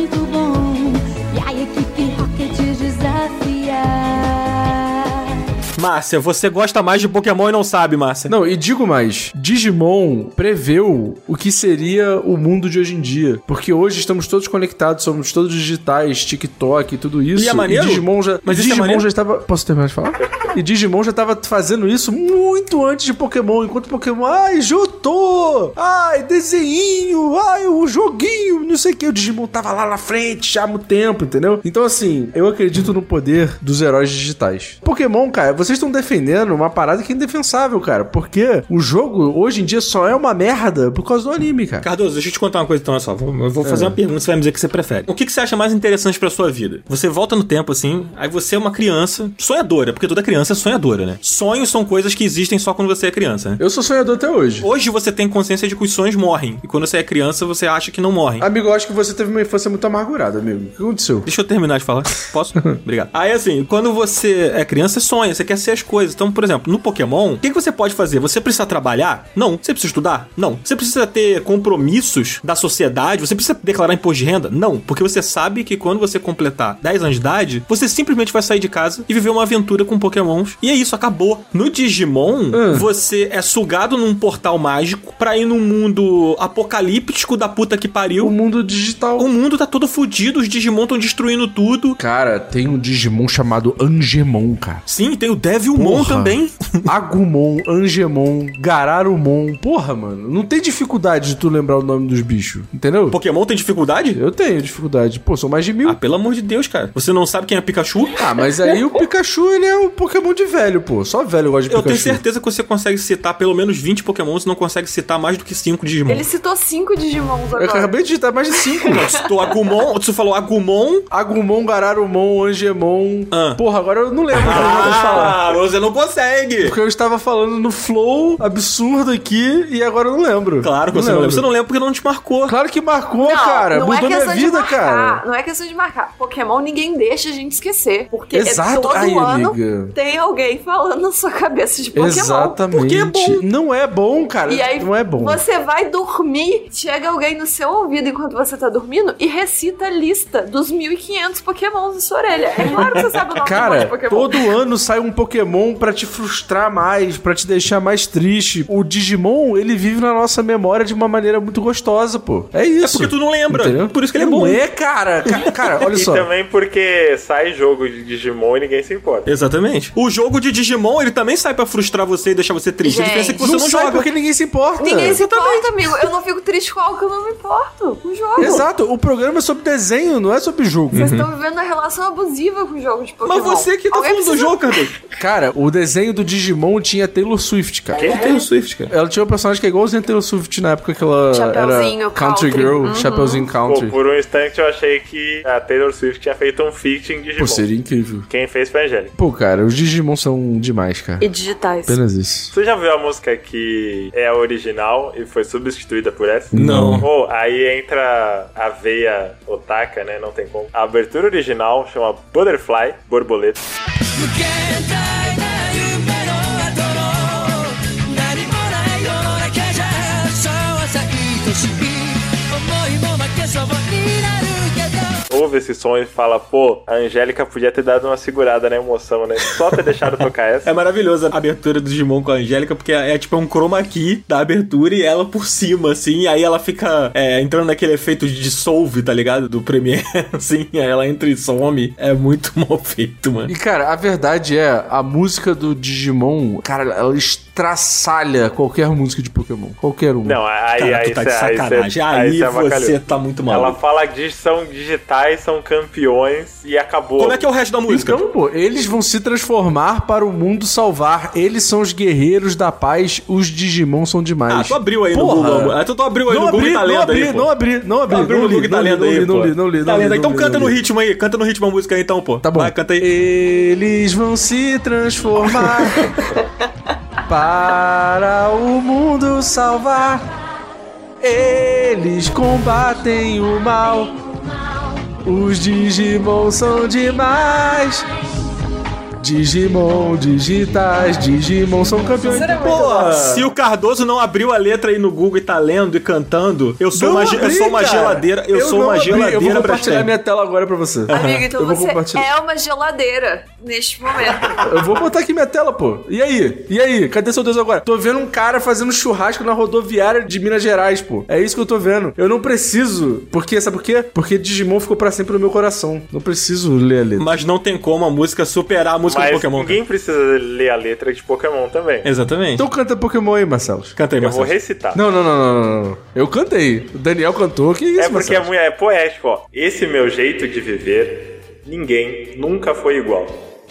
Márcia, você gosta mais de Pokémon e não sabe, Márcia. Não, e digo mais, Digimon preveu o que seria o mundo de hoje em dia. Porque hoje estamos todos conectados, somos todos digitais, TikTok e tudo isso. E é maneiro? Digimon já. Mas é Digimon maneiro? já estava. Posso terminar de falar? E Digimon já estava fazendo isso muito antes de Pokémon. Enquanto Pokémon, ai, Jotô! Ai, desenho! Ai, o joguinho! Não sei o que. O Digimon tava lá na frente já há muito tempo, entendeu? Então, assim, eu acredito no poder dos heróis digitais. Pokémon, cara, vocês estão defendendo uma parada que é indefensável, cara. Porque o jogo, hoje em dia, só é uma merda por causa do anime, cara. Cardoso, deixa eu te contar uma coisa então, olha só. Vou- Eu vou fazer É. uma pergunta, você vai me dizer o que você prefere. O que, que você acha mais interessante pra sua vida? Você volta no tempo, assim, aí você é uma criança sonhadora, porque toda criança é sonhadora, né? Sonhos são coisas que existem só quando você é criança, né? Eu sou sonhador até hoje. Hoje você tem consciência de que os sonhos morrem. E quando você é criança, você acha que não morrem. Amigo, eu acho que você teve uma infância muito amargurada, amigo. O que aconteceu? Deixa eu terminar de falar. Posso? Obrigado. Aí, assim, quando você é criança, sonha, você quer ser as coisas. Então, por exemplo, no Pokémon, o que, que você pode fazer? Você precisa trabalhar? Não. Você precisa estudar? Não. Você precisa ter compromissos da sociedade? Você precisa declarar imposto de renda? Não. Porque você sabe que quando você completar 10 anos de idade, você simplesmente vai sair de casa e viver uma aventura com Pokémons. E é isso, acabou. No Digimon, você é sugado num portal mágico pra ir num mundo apocalíptico da puta que pariu. O mundo digital. O mundo tá todo fudido, os Digimon estão destruindo tudo. Cara, tem um Digimon chamado Angemon, cara. Sim, tem o Gravilmon Porra. também. Agumon, Angemon, Gararumon. Porra, mano. Não tem dificuldade de tu lembrar o nome dos bichos. Entendeu? Pokémon tem dificuldade? Eu tenho dificuldade. Pô, são mais de mil. Ah, pelo amor de Deus, cara. Você não sabe quem é Pikachu? Ah, mas aí o Pikachu, ele é um Pokémon de velho, pô. Só velho gosta de Eu Pikachu. tenho certeza que você consegue citar pelo menos 20 Pokémons e não consegue citar mais do que 5 Digimon. Ele citou cinco Digimons Eu agora. acabei de digitar mais de cinco, mano. Citou Agumon, você falou Agumon. Agumon, Gararumon, Angemon. Ah. Porra, agora eu não lembro o que eu falar. Ah, você não consegue. Porque eu estava falando no flow absurdo aqui e agora eu não lembro. Claro que você não lembra. Você não lembra porque não te marcou. Claro que marcou, Não, cara. não Mudou é minha questão vida, de marcar, cara. Não é questão de marcar. Pokémon ninguém deixa a gente esquecer. Porque Exato. é todo Ai, ano amiga. tem alguém falando na sua cabeça de Pokémon. Exatamente. Porque é bom. Não é bom, cara. E aí não é bom. você vai dormir, chega alguém no seu ouvido enquanto você tá dormindo e recita a lista dos 1500 Pokémons na sua orelha. É claro que você sabe o nome Cara, de Pokémon. todo ano sai um Pokémon pra te frustrar mais, pra te deixar mais triste. O Digimon, ele vive na nossa memória de uma maneira muito gostosa, pô. É isso. É porque tu não lembra. Entendeu? Por isso que ele é não bom. é, cara. Ca- Cara, olha E só. também porque sai jogo de Digimon e ninguém se importa. Exatamente. O jogo de Digimon, ele também sai pra frustrar você e deixar você triste. A diferença é que você não, não, sai joga. porque ninguém se importa. Ninguém se importa, amigo. Eu não fico triste com algo que eu não me importo. Com o jogo. Exato, o programa é sobre desenho, não é sobre jogo. Vocês estão vivendo uma relação abusiva com o jogo de Pokémon. Mas você que tá Alguém falando do precisa- jogo, Cardoso. Cara, o desenho do Digimon tinha Taylor Swift, cara. Quem é Taylor Swift, cara? Ela tinha um personagem que é igualzinho a Taylor Swift na época que ela Chapeuzinho era country, country. girl, Uhum. Chapeuzinho Pô, country. por um instante eu achei que a Taylor Swift tinha feito um feat em Digimon. Pô, seria incrível. Quem fez foi a Angélica. Pô, cara, os Digimon são demais, cara. E digitais. Apenas isso. Você já viu a música que é a original e foi substituída por essa? Não. Pô, aí entra a veia otaka, né? Não tem como. A abertura original chama Butterfly, borboleta. Tô subindo, e mamãe, que essa voz Ouve esse som e fala, pô, a Angélica podia ter dado uma segurada na emoção, né? Só ter deixado tocar essa. É maravilhosa a abertura do Digimon com a Angélica, porque é, é tipo um chroma key da abertura e ela por cima, assim, e aí ela fica é, entrando naquele efeito de dissolve, tá ligado? Do Premiere, assim, aí ela entra e some. É muito mal feito, mano. E, cara, a verdade é, a música do Digimon, cara, ela estraçalha qualquer música de Pokémon. Qualquer uma. Não, aí, Cara, aí, tu tá de aí, cê- sacanagem. aí Aí cê avacalhou. você tá muito Ela maluco. fala que são são campeões e acabou. Como é que é o resto da música? Então, pô, eles vão se transformar para o mundo salvar. Eles são os guerreiros da paz. Os Digimon são demais. Ah, tu abriu aí no Porra. Google. Ah, tu, tu abriu aí Não no Google abri, e tá não lendo abri, aí, pô. não abri, não abri. Tu abriu não no Google tá não lendo não aí, não li, não li, Tá não li, não Então canta não no ritmo aí, canta no ritmo a música aí então, pô. Tá bom. Vai, canta aí. Eles vão se transformar para o mundo salvar. Eles combatem o mal. Os Digimon são demais. Digimon digitais, Digimon são campeões. Pô. Se o Cardoso não abriu a letra aí no Google e tá lendo e cantando, eu sou, Não uma, ge- eu abri, sou uma geladeira. Eu, sou não uma abri. geladeira Eu vou compartilhar minha tela agora pra você. Amigo, então Eu você é uma geladeira neste momento. Eu vou botar aqui minha tela, pô. E aí? E aí? Cadê seu Deus agora? Tô vendo um cara fazendo churrasco na rodoviária de Minas Gerais, pô. É isso que eu tô vendo. Eu não preciso. Porque, sabe por quê? Porque Digimon ficou pra sempre no meu coração. Não preciso ler a letra. Mas não tem como a música superar a música Mas do Pokémon. ninguém precisa ler a letra de Pokémon também. Exatamente. Então canta Pokémon aí, Marcelo. Canta aí, Eu vou Marcelo. recitar. Não, não, não, não, não, não. Eu cantei. O Daniel cantou. Que isso, É porque é, Marcelo? muito- é poético, ó. Esse meu jeito de viver, ninguém nunca foi igual.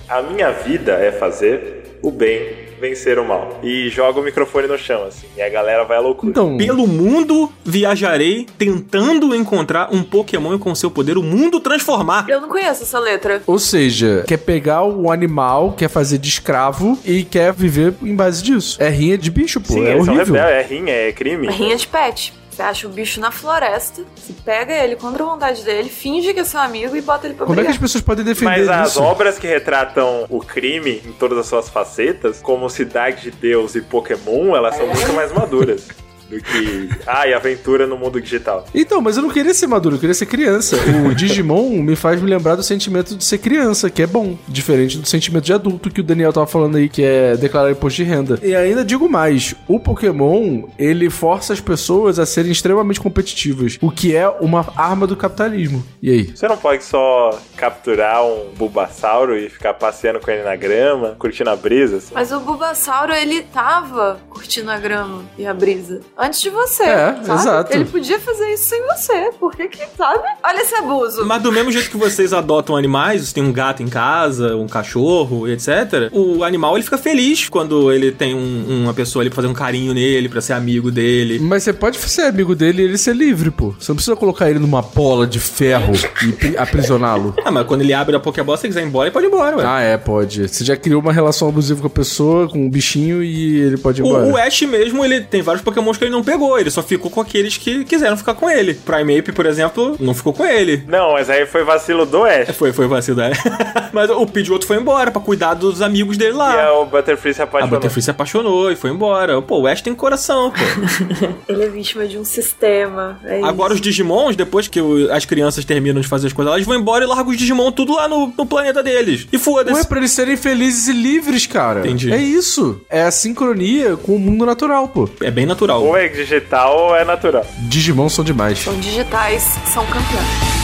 A minha vida é fazer o bem vencer o mal. E joga o microfone no chão, assim. E a galera vai à loucura. Então, Pelo mundo viajarei tentando encontrar um Pokémon com seu poder o mundo transformar. Eu não conheço essa letra. ou seja, quer pegar o animal, quer fazer de escravo e quer viver em base disso. É rinha de bicho, pô. Sim, é horrível. rebeldes, é rinha, é crime. É rinha de pet. Você acha o bicho na floresta, você pega ele contra a vontade dele, finge que é seu amigo e bota ele pra Como é que brigar. as pessoas podem defender Mas as isso? obras que retratam o crime em todas as suas facetas, como Cidade de Deus e Pokémon, elas são muito mais maduras. do que. Ah, e aventura no mundo digital. Então, mas eu não queria ser maduro, eu queria ser criança. O Digimon me faz me lembrar do sentimento de ser criança, que é bom. Diferente do sentimento de adulto que o Daniel tava falando aí, que é declarar imposto de renda. E ainda digo mais: o Pokémon, ele força as pessoas a serem extremamente competitivas, o que é uma arma do capitalismo. E aí? Você não pode só capturar um Bulbasauro e ficar passeando com ele na grama, curtindo a brisa, assim? Mas o Bulbasauro, ele tava curtindo a grama e a brisa. Antes de você. É, sabe? exato. Ele podia fazer isso sem você. Por que que, sabe? Olha esse abuso. Mas do mesmo jeito que vocês adotam animais, você tem um gato em casa, um cachorro, etc. O animal ele fica feliz quando ele tem um- uma pessoa ali pra fazer um carinho nele, pra ser amigo dele. Mas você pode ser amigo dele e ele ser livre, pô. Você não precisa colocar ele numa bola de ferro e pri- aprisioná-lo. Ah, mas quando ele abre a Pokébola, se ele quiser ir embora, ele pode ir embora, ué. Ah, é, pode. Você já criou uma relação abusiva com a pessoa, com o bichinho e ele pode ir embora. O, o Ash mesmo, ele tem vários Pokémons que ele não pegou, ele só ficou com aqueles que quiseram ficar com ele. Primeape, por exemplo, não ficou com ele. Não, mas aí foi vacilo do Ash. Foi, foi vacilo da Mas o Pidgeotto foi embora pra cuidar dos amigos dele lá. E aí o Butterfree se A apaixonou. Butterfree se apaixonou e foi embora. Pô, o Ash tem coração, pô. Ele é vítima de um sistema. É Agora os Digimons, depois que o- as crianças terminam de fazer as coisas, elas vão embora e largam os Digimon tudo lá no, no planeta deles. E Ué, foda-se. pra eles serem felizes e livres, cara. Entendi. É isso. É a sincronia com o mundo natural, pô. É bem natural. Ou é digital ou é natural. Digimon são demais. São digitais, são campeões.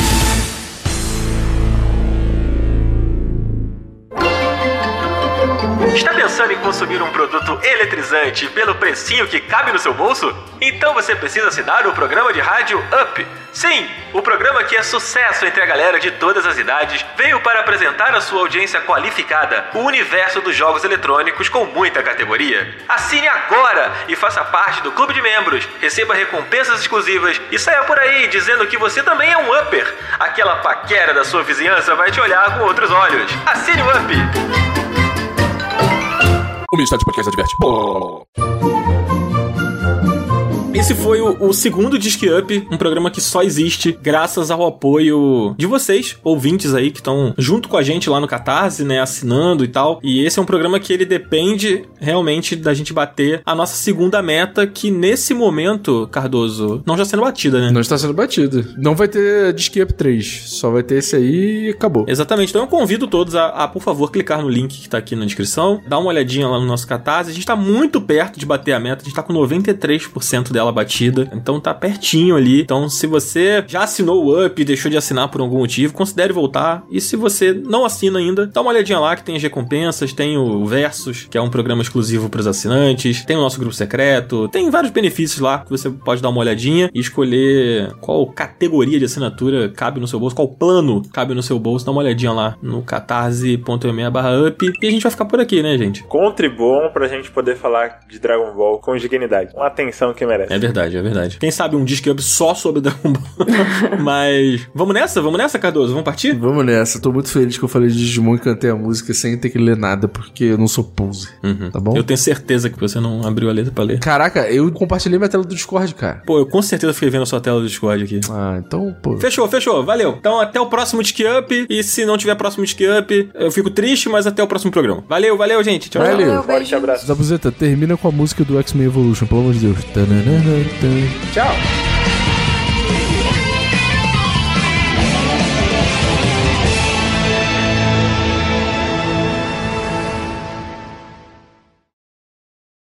Pensando em consumir um produto eletrizante pelo precinho que cabe no seu bolso? Então você precisa assinar o programa de rádio Up. Sim, o programa que é sucesso entre a galera de todas as idades veio para apresentar à sua audiência qualificada o universo dos jogos eletrônicos com muita categoria. Assine agora e faça parte do clube de membros, receba recompensas exclusivas e saia por aí dizendo que você também é um upper. Aquela paquera da sua vizinhança vai te olhar com outros olhos. Assine o Up! O Ministério de Podcast adverte. Esse foi o, o segundo Disque Up, um programa que só existe graças ao apoio de vocês, ouvintes aí, que estão junto com a gente lá no Catarse, né, assinando e tal. E esse é um programa que ele depende realmente da gente bater a nossa segunda meta, que nesse momento, Cardoso, não já sendo batida, né? Não está sendo batido. Não vai ter Disque Up 3. Só vai ter esse aí e acabou. Exatamente. Então eu convido todos a, a, por favor, clicar no link que tá aqui na descrição, dar uma olhadinha lá no nosso Catarse. A gente tá muito perto de bater a meta, a gente tá com 93% dela batida, então tá pertinho ali. Então, se você já assinou o Up e deixou de assinar por algum motivo, considere voltar. E se você não assina ainda, dá uma olhadinha lá que tem as recompensas, tem o Versus, que é um programa exclusivo para os assinantes, tem o nosso grupo secreto, tem vários benefícios lá que você pode dar uma olhadinha e escolher qual categoria de assinatura cabe no seu bolso, qual plano cabe no seu bolso. Dá uma olhadinha lá no catarse.me barra up e a gente vai ficar por aqui, né, gente? Contribuam pra gente poder falar de Dragon Ball com dignidade. Uma atenção que merece. É verdade, é verdade. Quem sabe um Disque Up só sobre Dragon Ball. Mas vamos nessa? Vamos nessa, Cardoso? Vamos partir? Vamos nessa. Tô muito feliz que eu falei de Digimon e cantei a música sem ter que ler nada, porque eu não sou pose. Tá bom? Eu tenho certeza que você não abriu a letra pra ler. Caraca, eu compartilhei minha tela do Discord, cara. Pô, eu com certeza fiquei vendo a sua tela do Discord aqui. Ah, então, pô. Fechou, fechou. Valeu. Então até o próximo Disque Up. E se não tiver próximo Disque Up, eu fico triste, mas até o próximo programa. Valeu, valeu, gente. Tchau, Valeu. tchau. Forte abraço. Zabuzeta, termina com a música do X-Men Evolution, pelo amor de Deus. Tananana, tan. Tchau.